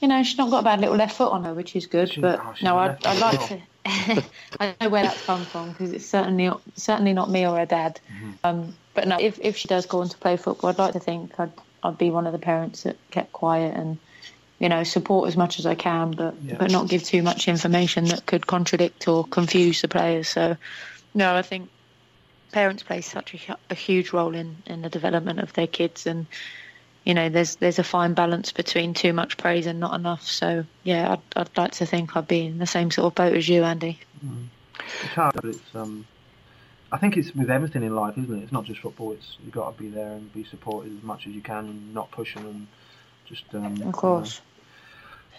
you know she's not got a bad little left foot on her, which is good. She, but oh, no, I'd, I'd like to. [laughs] I know where that's come from because it's certainly certainly not me or her dad. Mm-hmm. Um, but no, if if she does go on to play football, I'd like to think I'd I'd be one of the parents that kept quiet and you know support as much as I can, but yeah. but not give too much information that could contradict or confuse the players. So no, I think parents play such a, a huge role in in the development of their kids and you know, there's there's a fine balance between too much praise and not enough. So yeah, I'd, I'd like to think I'd be in the same sort of boat as you, Andy.
Mm. It's hard, but it's um, I think it's with everything in life, isn't it? It's not just football. It's you've got to be there and be supported as much as you can, and not pushing and just um,
of course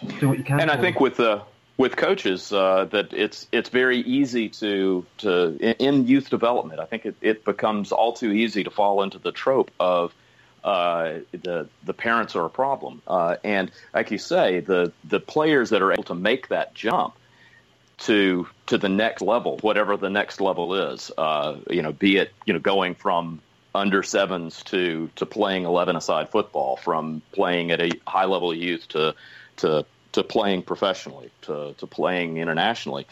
you know, do what you can.
And I think with the with coaches uh, that it's it's very easy to to in youth development. I think it, it becomes all too easy to fall into the trope of uh, the the parents are a problem. Uh, and like you say, the the players that are able to make that jump to to the next level, whatever the next level is, uh, you know, be it you know going from under sevens to to playing eleven aside football, from playing at a high level youth to to to playing professionally, to to playing internationally,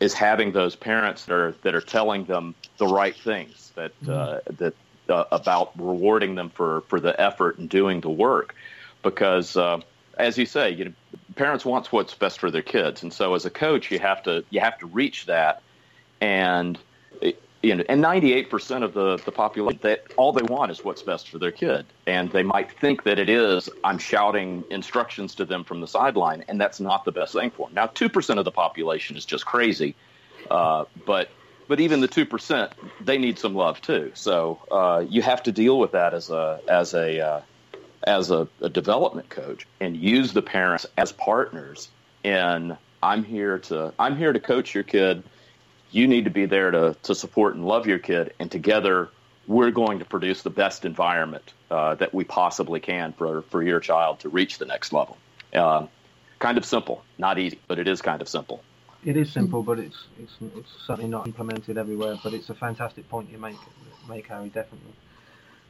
is having those parents that are that are telling them the right things that mm-hmm. uh, that uh, about rewarding them for, for the effort and doing the work. Because, uh, as you say, you know, parents want what's best for their kids, and so as a coach, you have to you have to reach that, and you know, and 98% of the, the population, that all they want is what's best for their kid. And they might think that it is, I'm shouting instructions to them from the sideline, and that's not the best thing for them. Now, 2% of the population is just crazy. Uh, but but even the two percent, they need some love too. So uh, you have to deal with that as a as a uh, as a, a, development coach and use the parents as partners. And I'm here to I'm here to coach your kid. You need to be there to to support and love your kid, and together we're going to produce the best environment uh, that we possibly can for for your child to reach the next level. Uh, kind of simple, not easy, but it is kind of simple.
It is simple, but it's it's it's certainly not implemented everywhere. But it's a fantastic point you make, make Harry. Definitely.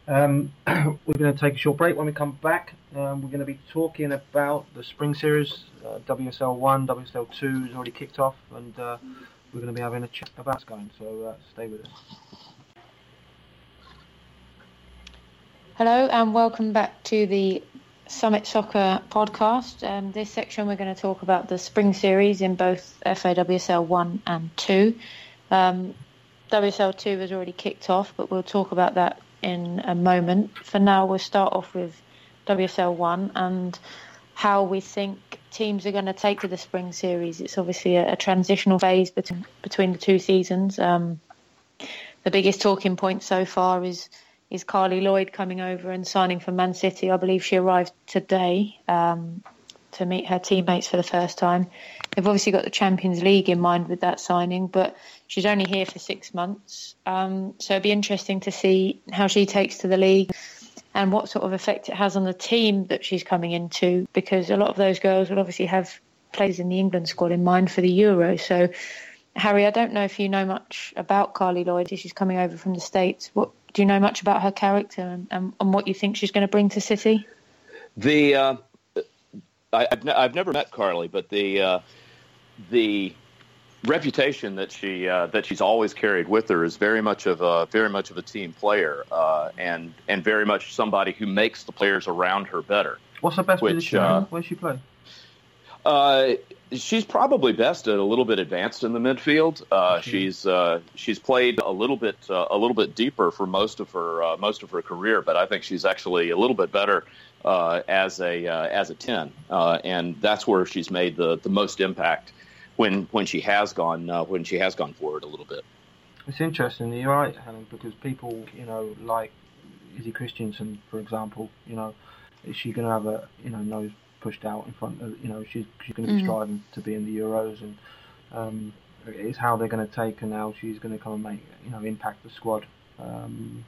Um, [clears throat] we're going to take a short break. When we come back, um, we're going to be talking about the spring series. Uh, WSL one, WSL two has already kicked off, and uh, we're going to be having a chat about what's going. So uh, stay with us.
Hello, and welcome back to the Summit Soccer podcast. Um, this section, we're going to talk about the spring series in both FAWSL 1 and 2. Um, WSL 2 has already kicked off, but we'll talk about that in a moment. For now, we'll start off with WSL 1 and how we think teams are going to take to the spring series. It's obviously a, a transitional phase between, between the two seasons. Um, the biggest talking point so far is is Carli Lloyd coming over and signing for Man City. I believe she arrived today um, to meet her teammates for the first time. They've obviously got the Champions League in mind with that signing, but she's only here for six months. Um, so it'd be interesting to see how she takes to the league and what sort of effect it has on the team that she's coming into, because a lot of those girls will obviously have players in the England squad in mind for the Euro. So Harry, I don't know if you know much about Carli Lloyd. She's coming over from the States. What do you know much about her character and, and, and what you think she's going to bring to City?
The uh, I, have I've never met Carli, but the uh, the reputation that she uh, that she's always carried with her is very much of a very much of a team player uh, and and very much somebody who makes the players around her better.
What's the best which, position? Uh, Where she play?
Uh, she's probably best at a little bit advanced in the midfield. Uh, she's uh, she's played a little bit uh, a little bit deeper for most of her uh, most of her career, but I think she's actually a little bit better uh, as a as a ten, and that's where she's made the the most impact when when she has gone uh, when she has gone forward a little bit.
It's interesting. You're right, Helen, because people, you know, like Izzy Christiansen, for example, you know, is she going to have a you know nose pushed out in front of you know she's she's going to be mm-hmm. striving to be in the Euros and um, it's how they're going to take her now. She's going to come and make you know impact the squad. Um,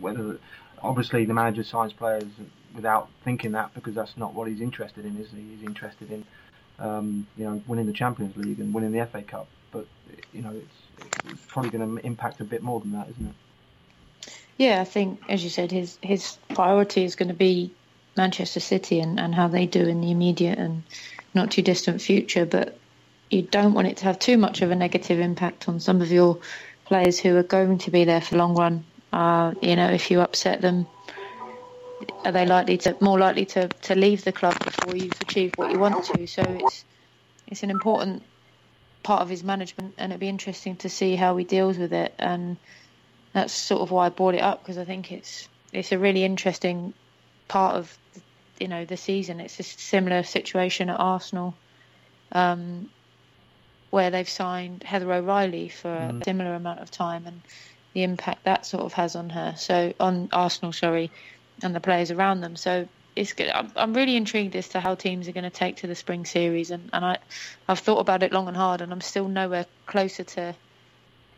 whether obviously the manager signs players without thinking that because that's not what he's interested in, is he? He's interested in um, you know winning the Champions League and winning the FA Cup. But you know it's, it's probably going to impact a bit more than that, isn't it?
Yeah, I think as you said, his his priority is going to be Manchester City and, and how they do in the immediate and not too distant future. But you don't want it to have too much of a negative impact on some of your players who are going to be there for the long run. Uh, you know, if you upset them, are they likely to more likely to, to leave the club before you've achieved what you want to? So it's it's an important part of his management, and it'd be interesting to see how he deals with it. And that's sort of why I brought it up because I think it's it's a really interesting part of you know the season. It's a similar situation at Arsenal. Um, where they've signed Heather O'Reilly for mm. a similar amount of time and the impact that sort of has on her. So on Arsenal, sorry, and the players around them. So it's good. I'm, I'm really intrigued as to how teams are going to take to the spring series, and, and I I've thought about it long and hard, and I'm still nowhere closer to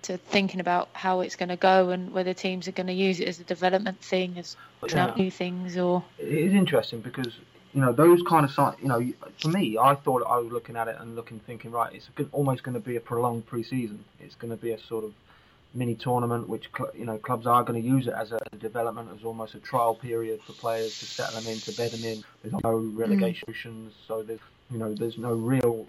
to thinking about how it's going to go and whether teams are going to use it as a development thing, as yeah. new things, or
it is interesting because you know those kind of signs. You know, for me, I thought I was looking at it and looking, thinking, right, it's almost going to be a prolonged pre-season. It's going to be a sort of mini tournament, which you know clubs are going to use it as a development, as almost a trial period for players to settle them in, to bed them in. There's no relegations, mm. so there's you know there's no real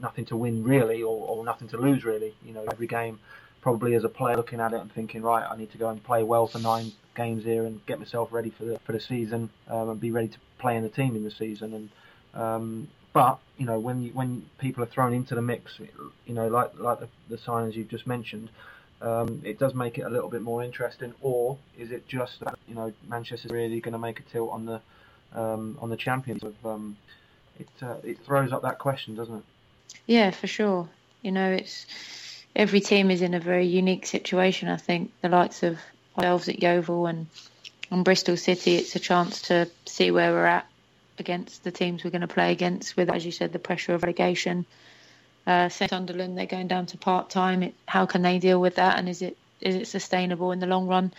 nothing to win really, or, or nothing to lose really. You know, every game probably as a player looking at it and thinking, right, I need to go and play well for nine games here and get myself ready for the for the season um, and be ready to play in the team in the season. And um, but you know when you, when people are thrown into the mix, you know like like the, the signings you've just mentioned, um, it does make it a little bit more interesting. Or is it just that you know Manchester's really going to make a tilt on the um, on the champions? Of um, it uh, it throws up that question, doesn't it?
Yeah, for sure. You know, it's every team is in a very unique situation. I think the likes of ourselves at Yeovil and on Bristol City, it's a chance to see where we're at against the teams we're going to play against. With, as you said, the pressure of relegation. Uh, Sunderland, they're going down to part time. How can they deal with that? And is it is it sustainable in the long run?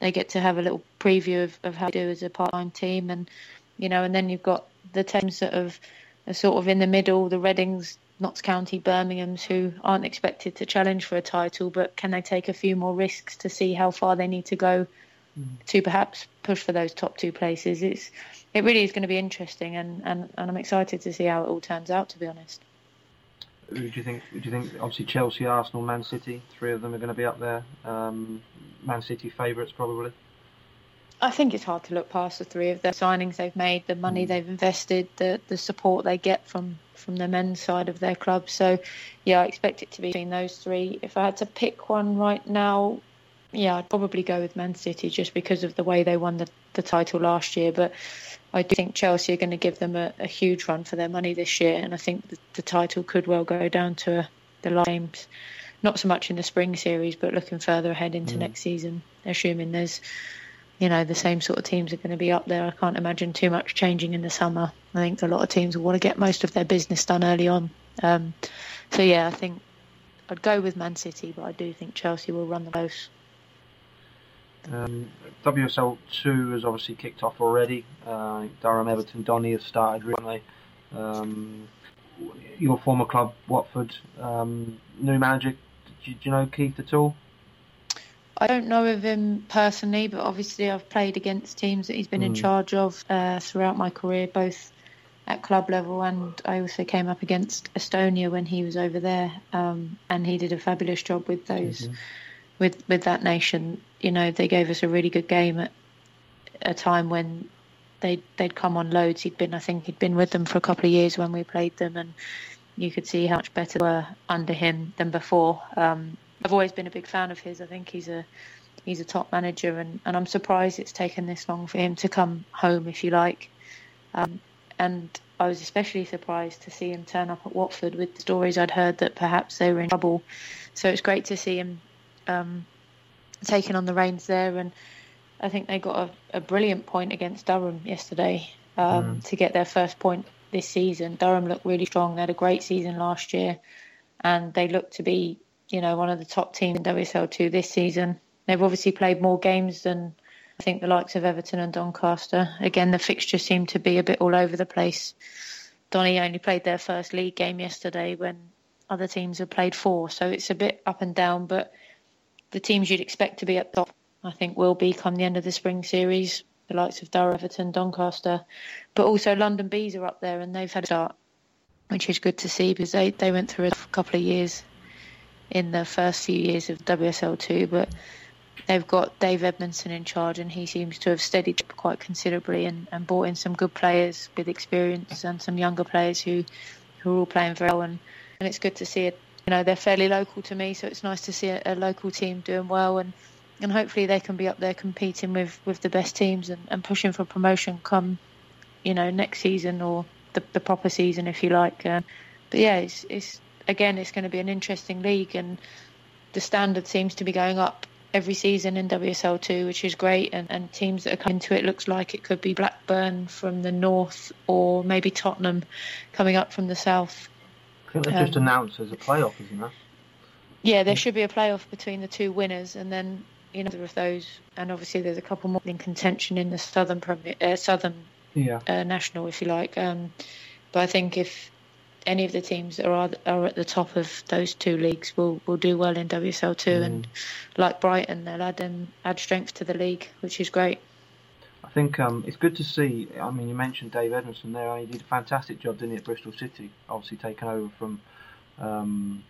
They get to have a little preview of, of how they do as a part time team, and you know, and then you've got the teams that have sort of in the middle, the Readings, Notts County, Birmingham's, who aren't expected to challenge for a title, but can they take a few more risks to see how far they need to go mm. to perhaps push for those top two places? It's it really is going to be interesting, and, and, and I'm excited to see how it all turns out. To be honest.
Do you think? Do you think obviously Chelsea, Arsenal, Man City, three of them are going to be up there? Um, Man City favourites probably.
I think it's hard to look past the three of the signings they've made, the money mm. they've invested, the the support they get from from the men's side of their club. So, yeah, I expect it to be between those three. If I had to pick one right now, yeah, I'd probably go with Man City just because of the way they won the, the title last year. But I do think Chelsea are going to give them a, a huge run for their money this year, and I think the, the title could well go down to the last games. Not so much in the spring series, but looking further ahead into mm. next season, assuming there's you know, the same sort of teams are going to be up there. I can't imagine too much changing in the summer. I think a lot of teams will want to get most of their business done early on. Um, so yeah, I think I'd go with Man City, but I do think Chelsea will run the close.
Um, WSL two has obviously kicked off already. Uh, Durham, Everton, Donny have started recently. Um, your former club, Watford, um, new manager. Do, do you know Keith at all?
I don't know of him personally, but obviously I've played against teams that he's been mm. in hmm. charge of uh, throughout my career, both at club level and I also came up against Estonia when he was over there, um, and he did a fabulous job with those, mm-hmm. with with that nation. You know, they gave us a really good game at a time when they they'd come on loads. He'd been, I think, he'd been with them for a couple of years when we played them, and you could see how much better they were under him than before. Um, I've always been a big fan of his. I think he's a he's a top manager, and, and I'm surprised it's taken this long for him to come home, if you like. Um, and I was especially surprised to see him turn up at Watford with the stories I'd heard that perhaps they were in trouble. So it's great to see him um, taking on the reins there. And I think they got a, a brilliant point against Durham yesterday um, mm. to get their first point this season. Durham looked really strong. They had a great season last year, and they look to be, you know, one of the top teams in WSL2 this season. They've obviously played more games than I think the likes of Everton and Doncaster. Again, the fixture seemed to be a bit all over the place. Donny only played their first league game yesterday when other teams have played four, so it's a bit up and down. But the teams you'd expect to be at top, I think, will be come the end of the spring series. The likes of Durham, Everton, Doncaster, but also London Bees are up there and they've had a start, which is good to see because they, they went through a couple of years in the first few years of WSL2, but they've got Dave Edmondson in charge, and he seems to have steadied up quite considerably and, and brought in some good players with experience and some younger players who who are all playing very well. And, and it's good to see it. You know, they're fairly local to me, so it's nice to see a, a local team doing well, and and hopefully they can be up there competing with, with the best teams and, and pushing for promotion come, you know, next season or the, the proper season, if you like. Uh, but yeah, it's, it's again, it's going to be an interesting league, and the standard seems to be going up every season in WSL2, which is great. And, and teams that are coming to it looks like it could be Blackburn from the north or maybe Tottenham coming up from the south.
I think they've um, just announced there's a playoff, isn't there?
Yeah, there should be a playoff between the two winners, and then you know of those, and obviously there's a couple more in contention in the southern Premier, uh, southern
yeah. uh,
national, if you like. Um, but I think if any of the teams that are are at the top of those two leagues will will do well in WSL two, mm. and like Brighton, they'll add um, add strength to the league, which is great.
I think um, it's good to see. I mean, you mentioned Dave Edmondson there. He did a fantastic job, didn't he, at Bristol City? Obviously, taken over from um,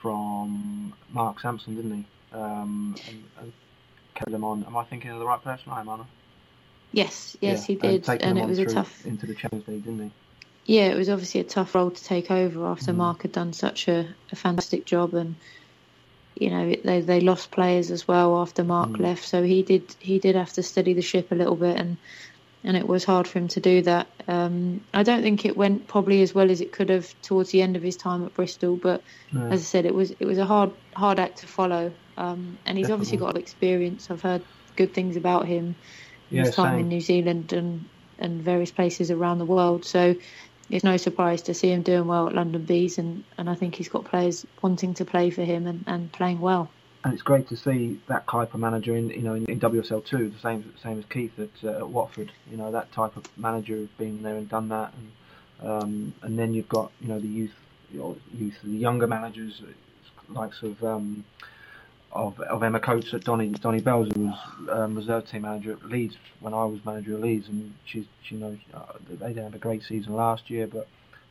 from Mark Sampson, didn't he? Um, and, and carried him on. Am I thinking of the right person? I am, Anna.
Yes, yes, yeah. he did, and, and it was a tough
into the Champions League, didn't he?
Yeah, it was obviously a tough role to take over after mm. Mark had done such a, a, fantastic job, and you know they they lost players as well after Mark mm. left, so he did he did have to steady the ship a little bit, and and it was hard for him to do that. Um, I don't think it went probably as well as it could have towards the end of his time at Bristol, but no. as I said, it was it was a hard hard act to follow, um, and he's Definitely. obviously got experience. I've heard good things about him. Yeah, his time same. in New Zealand and and various places around the world. So it's no surprise to see him doing well at London Bees, and, and I think he's got players wanting to play for him and, and playing well.
And it's great to see that type of manager in you know in, in WSL two, the same same as Keith at, uh, at Watford. You know that type of manager who's been there and done that, and um, and then you've got you know the youth, you youth, the younger managers, likes of um, of, of Emma Coates at Donny Donny Belles, who was um, reserve team manager at Leeds when I was manager at Leeds, and she's she knows uh, they didn't have a great season last year, but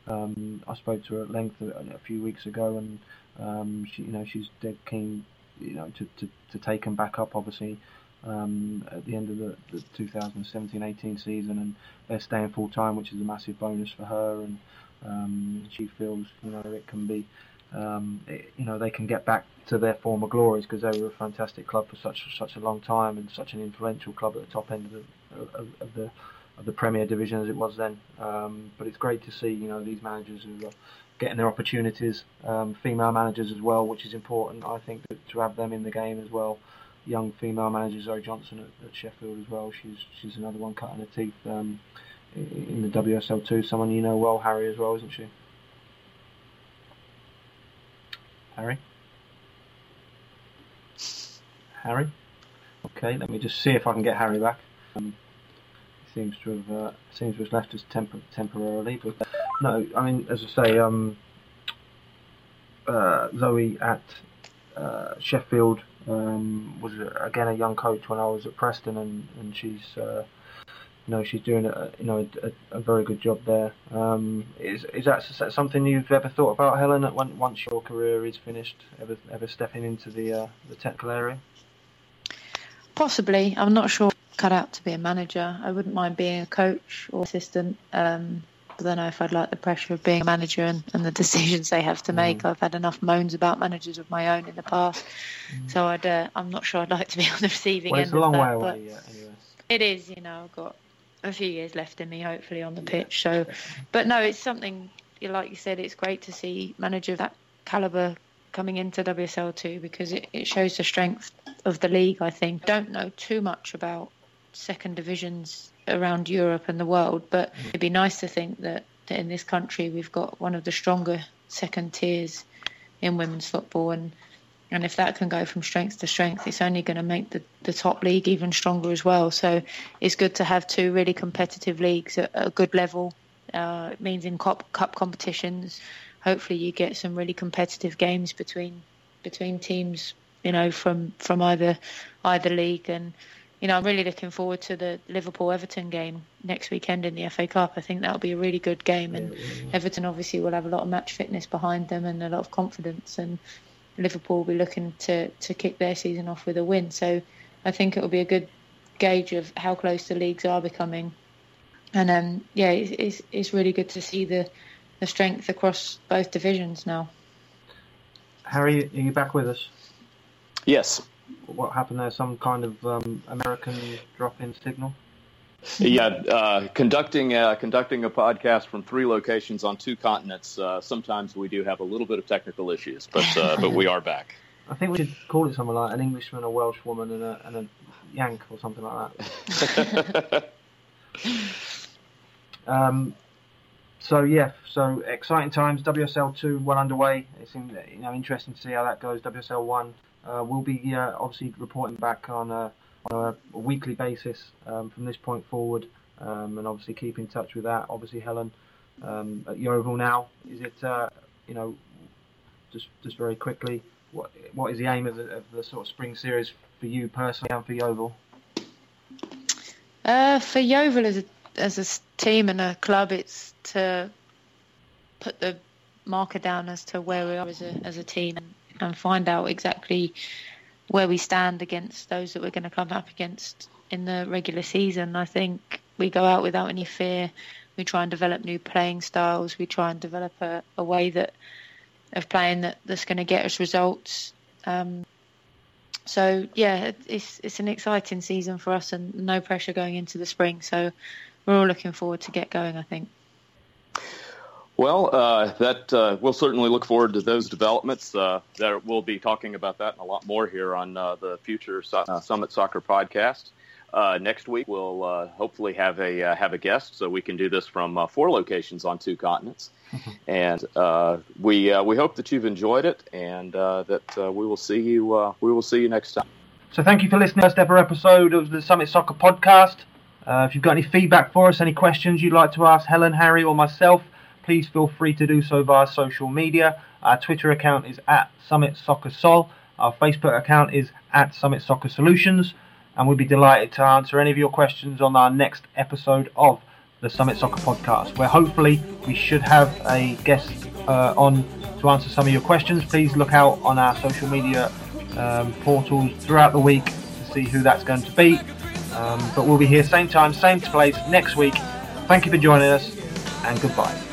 um, I spoke to her at length a, a few weeks ago, and um, she you know she's dead keen you know to, to, to take them back up obviously um, at the end of the, the 2017-18 season, and they're staying full time, which is a massive bonus for her, and um, she feels you know it can be um, it, you know they can get back to their former glories because they were a fantastic club for such such a long time and such an influential club at the top end of the of, of the of the Premier Division as it was then. Um, but it's great to see you know these managers who are getting their opportunities, um, female managers as well, which is important. I think to have them in the game as well. Young female manager Zoe Johnson at, at Sheffield as well. She's she's another one cutting her teeth um, in the WSL too. Someone you know well, Harry as well, isn't she? Harry? Harry? Okay, let me just see if I can get Harry back. Um, seems to have uh, seems to have left us temp- temporarily, but no, I mean as I say, um, uh, Zoe at uh, Sheffield um, was uh, again a young coach when I was at Preston, and and she's uh, you know she's doing a you know a, a very good job there. Um, is is that something you've ever thought about, Helen? When, once your career is finished, ever ever stepping into the uh, the technical area?
Possibly. I'm not sure. Cut out to be a manager. I wouldn't mind being a coach or assistant. Um, I don't know if I'd like the pressure of being a manager and, and the [laughs] decisions they have to make. Mm. I've had enough moans about managers of my own in the past, mm. so I'd. Uh, I'm not sure I'd like to be on the receiving
well,
end.
It's a long
that,
way away, yeah, anyway.
It is, you know. I've got a few years left in me, hopefully, on the pitch. So, but no, it's something like you said. It's great to see manager of that caliber coming into WSL2 because it, it shows the strength of the league. I think don't know too much about second divisions around Europe and the world, but it'd be nice to think that, that in this country we've got one of the stronger second tiers in women's football and and if that can go from strength to strength, it's only going to make the, the top league even stronger as well. So it's good to have two really competitive leagues at, at a good level. Uh, it means in cup, cup competitions, hopefully you get some really competitive games between between teams, you know, from from either either league. And you know, I'm really looking forward to the Liverpool Everton game next weekend in the FA Cup. I think that'll be a really good game, and. Everton obviously will have a lot of match fitness behind them and a lot of confidence and Liverpool will be looking to, to kick their season off with a win. So I think it will be a good gauge of how close the leagues are becoming. And um, yeah, it's, it's, it's really good to see the the strength across both divisions now.
Harry, are you back with us?
Yes.
What happened there? Some kind of um, American drop-in signal?
Yeah, uh, conducting uh, conducting a podcast from three locations on two continents. Uh, sometimes we do have a little bit of technical issues, but uh, [laughs] but we are back.
I think we should call it something like an Englishman, a Welsh woman, and a, and a Yank or something like that. [laughs] um, so yeah, so exciting times. WSL two well underway. It's in, you know interesting to see how that goes. WSL one uh, will be uh, obviously reporting back on on a, weekly basis um, from this point forward, um, and obviously keep in touch with that. Obviously, Helen um, at Yeovil now. Is it uh, you know just just very quickly? What what is the aim of the, of the sort of spring series for you personally and for Yeovil?
Uh, for Yeovil as a as a team and a club, it's to put the marker down as to where we are as a as a team and, and find out exactly where we stand against those that we're going to come up against in the regular season. I think we go out without any fear. We try and develop new playing styles. We try and develop a, a way that of playing that, that's going to get us results. Um, so yeah, it's it's an exciting season for us, and no pressure going into the spring. So we're all looking forward to get going. I think.
Well, uh, that uh, we'll certainly look forward to those developments. Uh, that we'll be talking about that and a lot more here on uh, the future so- uh, Summit Soccer podcast. Uh, next week we'll hopefully have a have a guest, so we can do this from four locations on two continents. Mm-hmm. And we we hope that you've enjoyed it, and that we will see you we will see you next time.
So thank you for listening to first ever episode of the Summit Soccer podcast. if you've got any feedback for us, any questions you'd like to ask Helen, Harry, or myself please feel free to do so via social media. Our Twitter account is at Summit Soccer Sol. Our Facebook account is at Summit Soccer Solutions. And we'd be delighted to answer any of your questions on our next episode of the Summit Soccer Podcast, where hopefully we should have a guest uh, on to answer some of your questions. Please look out on our social media um, portals throughout the week to see who that's going to be. Um, but we'll be here same time, same place next week. Thank you for joining us, and goodbye.